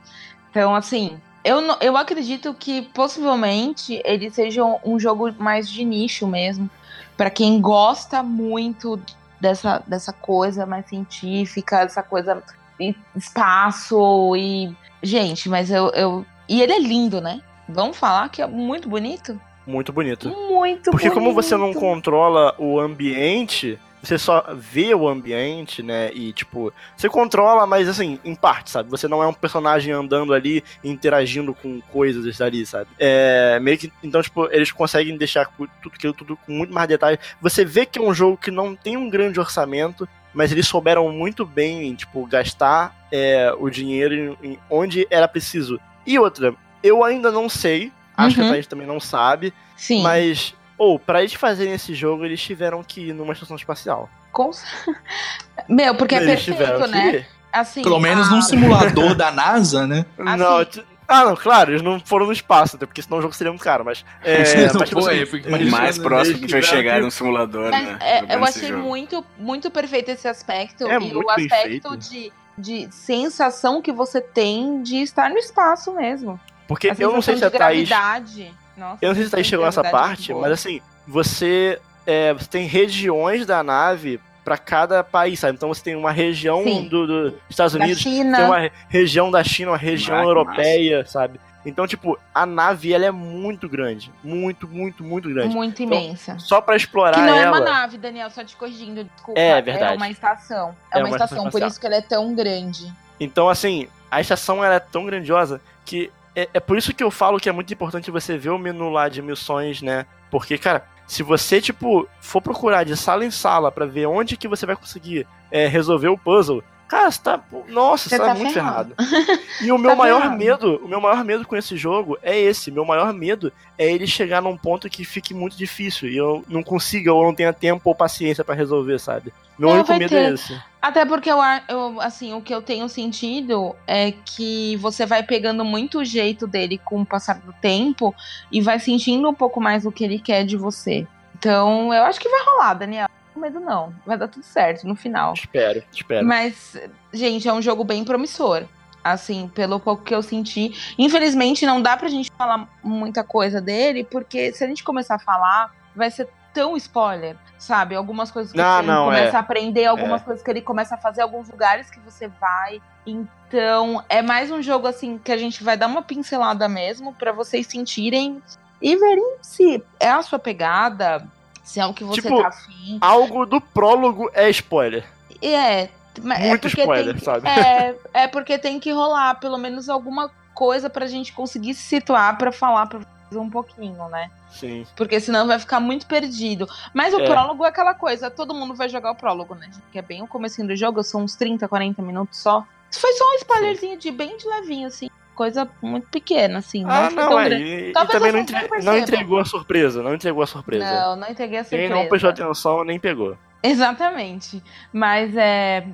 Então, assim, eu, eu acredito que possivelmente ele seja um jogo mais de nicho mesmo, Pra quem gosta muito dessa, dessa coisa mais científica, dessa coisa e espaço e gente, mas eu, eu e ele é lindo, né? Vamos falar que é muito bonito, Muito bonito. muito Porque como bonito. você não controla o ambiente, você só vê o ambiente, né? E tipo, você controla, mas assim, em parte, sabe? Você não é um personagem andando ali interagindo com coisas ali, sabe? É meio que então tipo, eles conseguem deixar tudo aquilo tudo com muito mais detalhe. Você vê que é um jogo que não tem um grande orçamento, mas eles souberam muito bem, tipo, gastar é, o dinheiro em, em onde era preciso. E outra, eu ainda não sei, acho que Uhum. a Thaís também não sabe, Sim. mas, ou, pra eles fazerem esse jogo, eles tiveram que ir numa estação espacial. Com... Meu, porque é eles tiveram perfeito, que né? Assim, Pelo menos a- num simulador da NASA, né? Assim- Não, t- ah, não, claro, eles não foram no espaço, até porque senão o jogo seria muito caro, mas. É, mas, tipo foi, assim, mais próximo que vai chegar que- num simulador, Mas, né? é, eu achei jogo. muito, muito perfeito esse aspecto. É e muito o aspecto de, de sensação que você tem de estar no espaço mesmo. Porque A eu não sei se a Thaís. gravidade. Nossa, Eu não sei se a Thaís sensação de chegou nessa é parte, mas assim, você, é, você tem regiões da nave pra cada país, sabe? Então você tem uma região Sim. do, do Estados Da Unidos, China. tem uma re- região da China, uma região Ah, europeia, sabe? Então, tipo, a nave ela é muito grande. Muito, muito, muito grande. Muito Então, imensa. Só pra explorar Que não é ela. uma nave, Daniel, só te corrigindo, desculpa. É, verdade. É uma estação. É, É uma, uma estação, estação por isso que ela é tão grande. Então, assim, a estação ela é tão grandiosa que é, é por isso que eu falo que é muito importante você ver o menu lá de missões, né? Porque, cara, se você, tipo, for procurar de sala em sala pra ver onde que você vai conseguir é, resolver o puzzle, cara, você tá. Nossa, Você tá, tá muito ferrado. ferrado. E o meu Tá maior ferrado. medo, o meu maior medo com esse jogo é esse. Meu maior medo é ele chegar num ponto que fique muito difícil e eu não consiga ou não tenha tempo ou paciência pra resolver, sabe? Meu Não, único medo ter. é esse. Até porque eu, eu, assim, o que eu tenho sentido é que você vai pegando muito o jeito dele com o passar do tempo e vai sentindo um pouco mais o que ele quer de você. Então, eu acho que vai rolar, Daniel. Não medo não. Vai dar tudo certo no final. Espero, espero. Mas, gente, é um jogo bem promissor. Assim, pelo pouco que eu senti. Infelizmente, não dá pra gente falar muita coisa dele, porque se a gente começar a falar, vai ser tão spoiler, sabe? Algumas coisas que Não, ele não, começa é. a aprender, algumas coisas que ele começa a fazer, alguns lugares que você vai. Então, é mais um jogo, assim, que a gente vai dar uma pincelada mesmo, pra vocês sentirem e verem se é a sua pegada, se é o que você Tipo, tá afim. Algo do prólogo é spoiler. É, é Muito porque spoiler, tem que, sabe? É, é porque tem que rolar pelo menos alguma coisa pra gente conseguir se situar pra falar pra vocês um pouquinho, né? Sim. Porque senão vai ficar muito perdido. Mas o É. prólogo é aquela coisa, todo mundo vai jogar o prólogo, né? Que é bem o comecinho do jogo, são uns 30, 40 minutos só. Foi só um spoilerzinho de bem de levinho, assim. Coisa muito pequena, assim. Ah, foi não, tão é. E, e também não, não entre- não entregou a surpresa. Não entregou a surpresa. Não, não entreguei a Quem surpresa. não prestou atenção nem pegou. Exatamente. Mas é.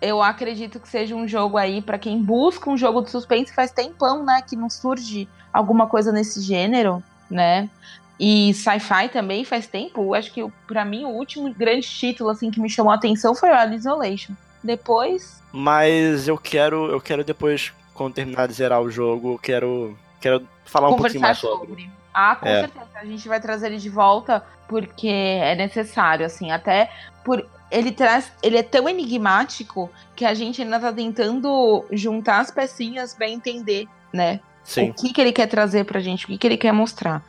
Eu acredito que seja um jogo aí pra quem busca um jogo de suspense faz tempão, né? Que não surge alguma coisa nesse gênero, né? E sci-fi também faz tempo. Acho que pra mim o último grande título assim que me chamou a atenção foi o Alien Isolation. Depois, Mas eu quero, eu quero depois, quando terminar de zerar o jogo, eu quero, quero falar um pouquinho mais sobre. sobre. Ah, com É. certeza. A gente vai trazer ele de volta porque é necessário, assim, até por ele traz, ele é tão enigmático que a gente ainda tá tentando juntar as pecinhas pra entender, né? Sim. O que que ele quer trazer pra gente, o que que ele quer mostrar.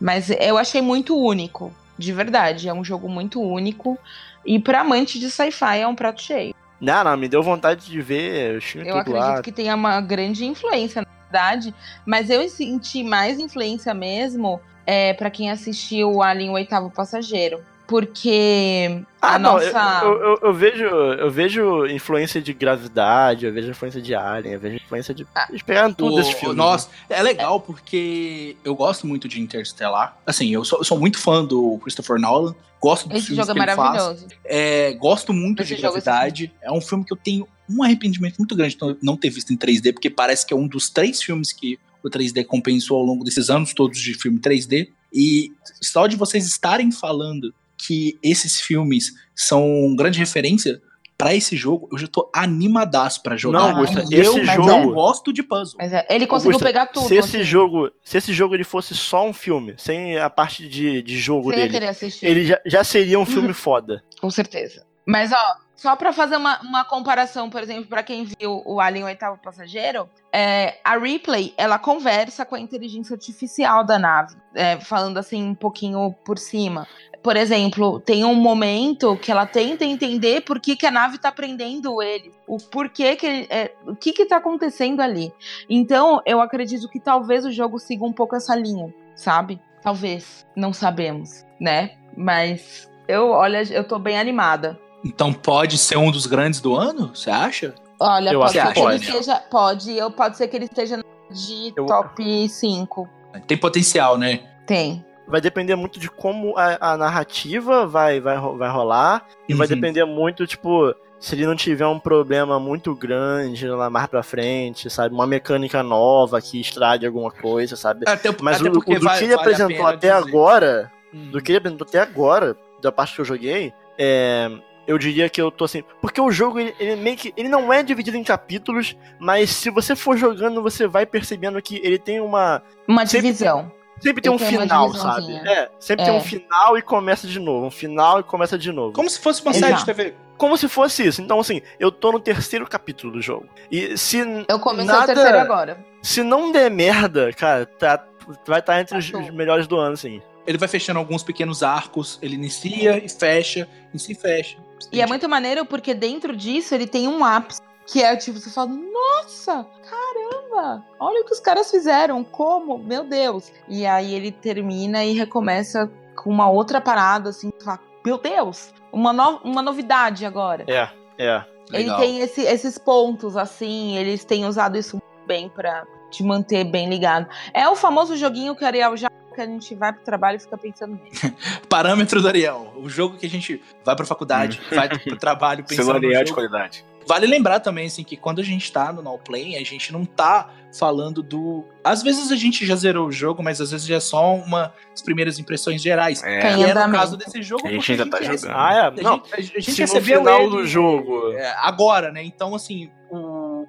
Mas eu achei muito único, de verdade, é um jogo muito único e pra amante de sci-fi é um prato cheio. Não, não, me deu vontade de ver Eu tudo acredito lá. que tenha uma grande influência, na verdade, mas eu senti mais influência mesmo é, para quem assistiu Alien o Oitavo Passageiro. Porque Ah, a não, nossa. eu, eu, eu vejo, eu vejo influência de gravidade, eu vejo influência de Alien, eu vejo influência de. Ah. Eles pegaram tudo O- desse filme. Nossa, é legal porque eu gosto muito de Interstellar. Assim, eu sou, eu sou muito fã do Christopher Nolan. Gosto dos Esse filmes jogo é que ele faz. maravilhoso. É, gosto muito Esse de é Gravidade. É um filme que eu tenho um arrependimento muito grande de não ter visto em 3D, porque parece que é um dos três filmes que o 3D compensou ao longo desses anos todos de filme 3D. E só de vocês estarem falando que esses filmes são grande referência pra esse jogo, eu já tô animadaço pra jogar. Não, Augusta, eu esse não jogo- gosto de puzzle. Mas é, ele conseguiu Augusta, pegar tudo. se esse assim. jogo, se esse jogo ele fosse só um filme, sem a parte de, de jogo dele, ele já, já seria um filme foda. Com certeza. Mas, ó, só pra fazer uma, uma comparação, por exemplo, pra quem viu o Alien Oitavo Passageiro, é, a Ripley, ela conversa com a inteligência artificial da nave, é, falando assim um pouquinho por cima. Por exemplo, tem um momento que ela tenta entender por que, que a nave tá prendendo ele, o porquê que ele- é, o que que tá acontecendo ali. Então, eu acredito que talvez o jogo siga um pouco essa linha, sabe? Talvez, não sabemos, né? Mas eu, olha, eu tô bem animada. Então pode ser um dos grandes do ano, você acha? Olha, Eu pode acho ser que que ele pode. esteja. Pode, eu, pode ser que ele esteja de Eu- top 5. Tem potencial, né? Tem. Vai depender muito de como a, a narrativa vai, vai, vai rolar. E vai Uhum. depender muito, tipo, se ele não tiver um problema muito grande lá mais pra frente, sabe? Uma mecânica nova que estrague alguma coisa, sabe? Até, Mas até o, do vai- que ele vale a apresentou até dizer. agora, Hum. do que ele apresentou até agora, da parte que eu joguei, é, eu diria que eu tô assim. Porque o jogo, ele, ele meio que. Ele não é dividido em capítulos, mas se você for jogando, você vai percebendo que ele tem uma. Uma Sempre- divisão. Sempre tem um tem final, sabe? É, sempre tem É. um final e começa de novo. Um final e começa de novo. Como se fosse uma Exato. série de TV. Como se fosse isso. Então, assim, eu tô no terceiro capítulo do jogo. E se, Eu comecei Nada- o terceiro agora. se não der merda, cara, tá, vai estar entre os, Tá os melhores do ano, assim. Ele vai fechando alguns pequenos arcos. Ele inicia e fecha, inicia e fecha. E é muito maneiro porque dentro disso ele tem um ápice. Que é tipo, você fala, nossa, caramba, olha o que os caras fizeram, como, meu Deus. E aí ele termina e recomeça com uma outra parada, assim, fala, meu Deus, uma, no- uma novidade agora. É, é. Ele tem esse- esses pontos, assim, eles têm usado isso muito bem pra te manter bem ligado. É o famoso joguinho que o Ariel já que a gente vai pro trabalho e fica pensando nele. Parâmetro do Ariel. O jogo que a gente vai pra faculdade, vai pro trabalho pensando no Celarial de qualidade. Vale lembrar também, assim, que quando a gente tá no Now Play, a gente não tá falando do. Às vezes a gente já zerou o jogo, mas às vezes já é só uma as primeiras impressões gerais. É. E é no andamento. caso desse jogo. A gente ainda tá rece- jogando. Ah, é? A Não, gente, a gente se no recebeu final ele, do jogo. é, agora, né? Então, assim, o,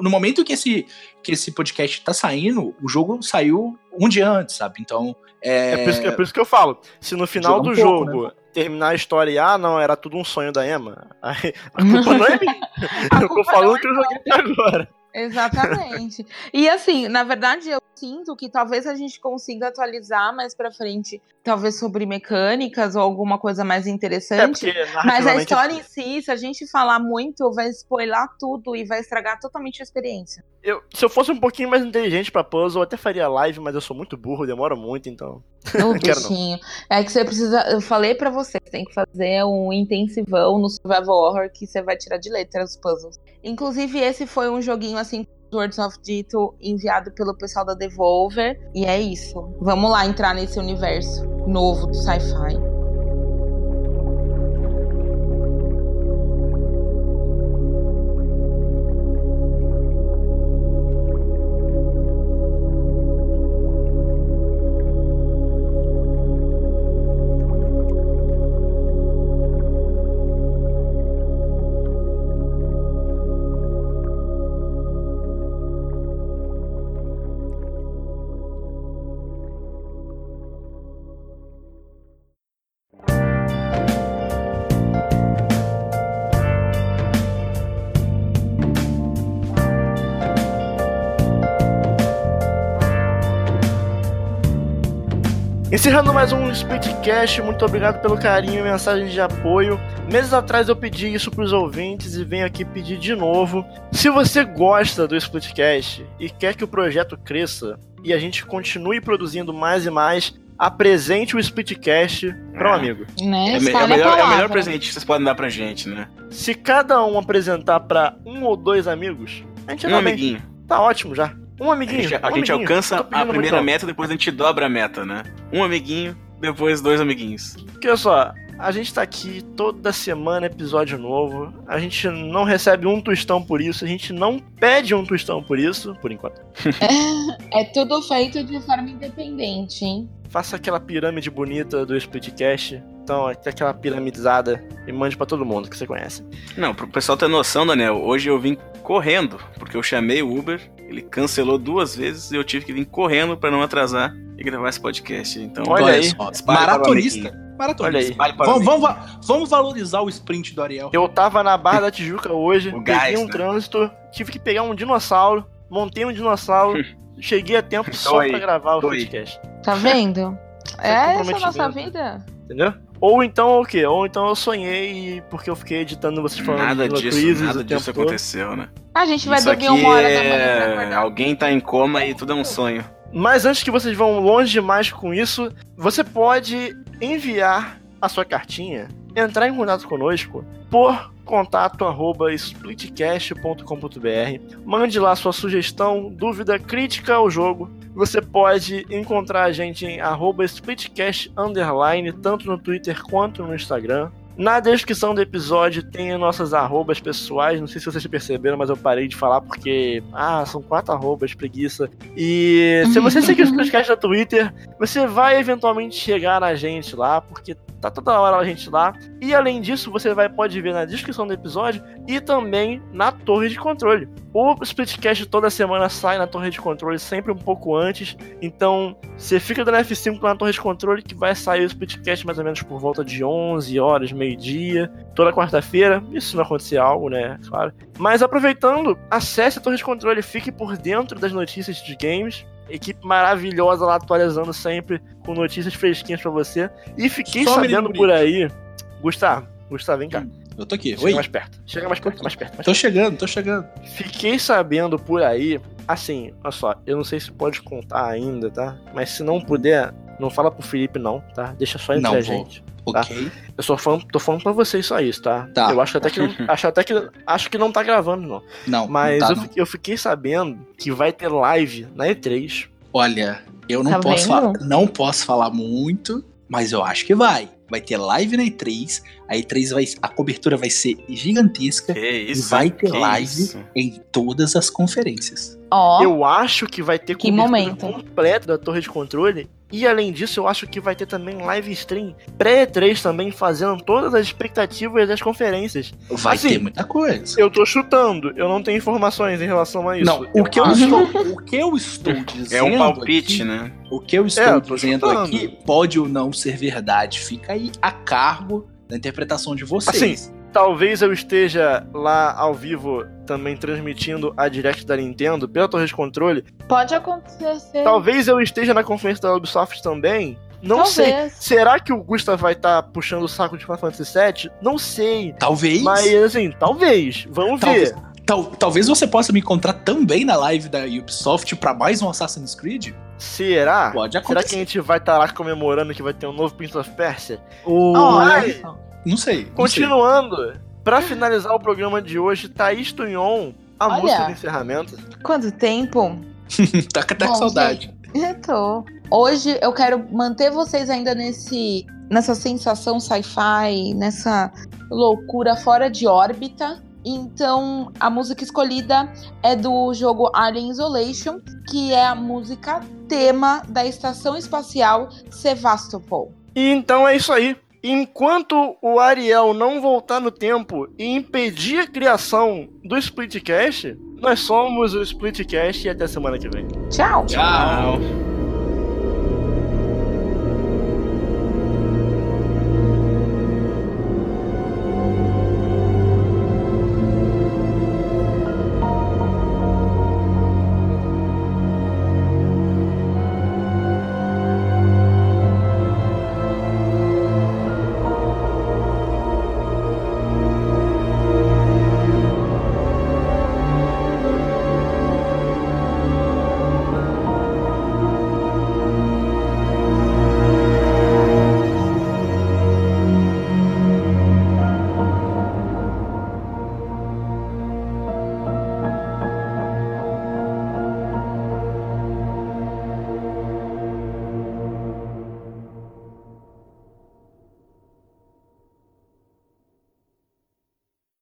no momento que esse, que esse podcast tá saindo, o jogo saiu um dia antes, sabe? Então, é. É por, isso que, é por isso que eu falo. Se no final Joga um do pouco, jogo terminar a história e, ah, não, era tudo um sonho da Emma, aí a culpa não é minha. Eu tô culpa falando é que eu joguei até agora. Exatamente. e assim, na verdade, eu sinto que talvez a gente consiga atualizar mais pra frente, talvez sobre mecânicas ou alguma coisa mais É, interessante. porque Mas a história em si, se a gente falar muito, vai spoiler tudo e vai estragar totalmente a experiência. Eu, se eu fosse um pouquinho mais inteligente pra puzzle, eu até faria live, mas eu sou muito burro, demora muito, então. Não. bichinho. É que você precisa. Eu falei pra você, você tem que fazer um intensivão no Survival Horror que você vai tirar de letra os puzzles. Inclusive, esse foi um joguinho assim. Words of Dito enviado pelo pessoal da Devolver. E é isso. Vamos lá entrar nesse universo novo do sci-fi. Encerrando mais um Splitcast, muito obrigado pelo carinho e mensagem de apoio. Meses atrás eu pedi isso pros ouvintes e venho aqui pedir de novo. Se você gosta do Splitcast e quer que o projeto cresça e a gente continue produzindo mais e mais, apresente o Splitcast para um É. amigo. Né? É, me- é melhor, é o melhor palavra. presente que vocês podem dar pra gente, né? Se cada um apresentar para um ou dois amigos, a gente Um bem. amiguinho. Tá ótimo já. Um A amiguinho. gente, a um gente amiguinho. alcança a primeira muito, meta, depois a gente dobra a meta, né? Um amiguinho, depois dois amiguinhos. Porque olha só, a gente tá aqui toda semana, episódio novo. A gente não recebe um tostão por isso, a gente não pede um tostão por isso, por enquanto. É tudo feito de forma independente, hein? Faça aquela pirâmide bonita do Splitcast. Então, aquela piramidizada e mande pra todo mundo que você conhece. Não, pro pessoal ter noção, Daniel, hoje eu vim correndo, porque eu chamei o Uber, ele cancelou duas vezes e eu tive que vir correndo pra não atrasar e gravar esse podcast. Então, Olha aí. só, para maratonista. Maratonista. Olha aí. Para Vamos, vamos, va- vamos valorizar o sprint do Ariel. Eu tava na Barra da Tijuca hoje, O peguei gás, um né? trânsito, tive que pegar um dinossauro, montei um dinossauro, cheguei a tempo só aí, pra gravar o podcast. Tá vendo? é essa a comprometimento. nossa vida? Entendeu? Ou então o quê? Ou então eu sonhei porque eu fiquei editando vocês falando Nada de disso, Crisis nada disso aconteceu, né? A gente vai Isso dormir aqui uma hora da manhã é... Alguém tá em coma e tudo é um sonho. Mas antes que vocês vão longe demais com isso, você pode enviar a sua cartinha, entrar em contato conosco por contato arroba splitcast.com.br. Mande lá sua sugestão, dúvida, crítica ao jogo. Você pode encontrar a gente em arroba splitcast underline, tanto no Twitter quanto no Instagram. Na descrição do episódio tem as nossas arrobas pessoais. Não sei se vocês perceberam, mas eu parei de falar porque. Ah, são quatro arrobas, preguiça. E se você seguir os podcasts no Twitter, você vai eventualmente chegar na gente lá, porque tá toda hora a gente lá. E além disso, você vai pode ver na descrição do episódio e também na torre de controle. O Splitcast toda semana sai na torre de controle, sempre um pouco antes. Então, você fica dando F5 lá na torre de controle que vai sair o Splitcast mais ou menos por volta de 11 horas, meio-dia, toda quarta-feira. Isso não acontecer algo, né? Claro. Mas aproveitando, acesse a torre de controle, fique por dentro das notícias de games. Equipe maravilhosa lá atualizando sempre com notícias fresquinhas pra você. E fiquei Só sabendo por aí. Gustavo, Gustavo, vem cá. Eu tô aqui. Chega Oi. mais perto. Chega mais perto, mais perto. Mais Tô chegando, tô chegando. Fiquei sabendo por aí, assim, olha só, eu não sei se pode contar ainda, tá? Mas se não puder, não fala pro Felipe não, tá? Deixa só entre Não a vou. gente. Tá. Ok. Eu só falando, tô falando pra vocês só isso, tá? Tá. Eu acho até que acho até que acho que não tá gravando não. Não, Mas não tá, eu, não. eu fiquei sabendo que vai ter live na E3. Olha, eu não Tá posso falar, não posso falar muito, mas eu acho que vai. Vai ter live na E3. A E3 vai, a cobertura vai ser gigantesca Que isso? e vai ter que live isso. em todas as conferências. Ó, Eu acho que vai ter Que cobertura momento. completa da torre de controle. E além disso, eu acho que vai ter também live stream pré-E3 também, fazendo todas as expectativas das conferências. Vai Assim, ter muita coisa. Eu tô chutando, eu não tenho informações em relação a isso. Não, o que eu acho- estou, o que eu estou dizendo É um palpite, aqui, né? O que eu estou É, eu dizendo chutando. aqui pode ou não ser verdade. Fica aí a cargo da interpretação de vocês. Talvez eu esteja lá ao vivo também transmitindo a direct da Nintendo pela torre de controle. pode acontecer. Talvez eu esteja na conferência da Ubisoft também. Não sei. Talvez. Será que o Gustav vai estar puxando o saco de Final Fantasy VII? Não sei. Talvez, Mas assim, talvez. Vamos Talvez. ver. tal- talvez você possa me encontrar também na live da Ubisoft pra mais um Assassin's Creed. Será? Pode Será que a acontecer. gente vai estar lá comemorando que vai ter um novo Prince of Persia? O... Olha Ai. Não sei. não Continuando, pra finalizar o programa de hoje, Thaís Tunhon, a Olha. música de encerramento. Quanto tempo? tá até com Bom, saudade. Eu tô. Hoje eu quero manter vocês ainda nesse nessa sensação sci-fi, nessa loucura fora de órbita. Então, a música escolhida é do jogo Alien Isolation, que é a música tema da estação espacial Sevastopol. E então é isso aí. Enquanto o Ariel não voltar no tempo e impedir a criação do Splitcast, nós somos o Splitcast e até semana que vem. Tchau! Tchau. Tchau.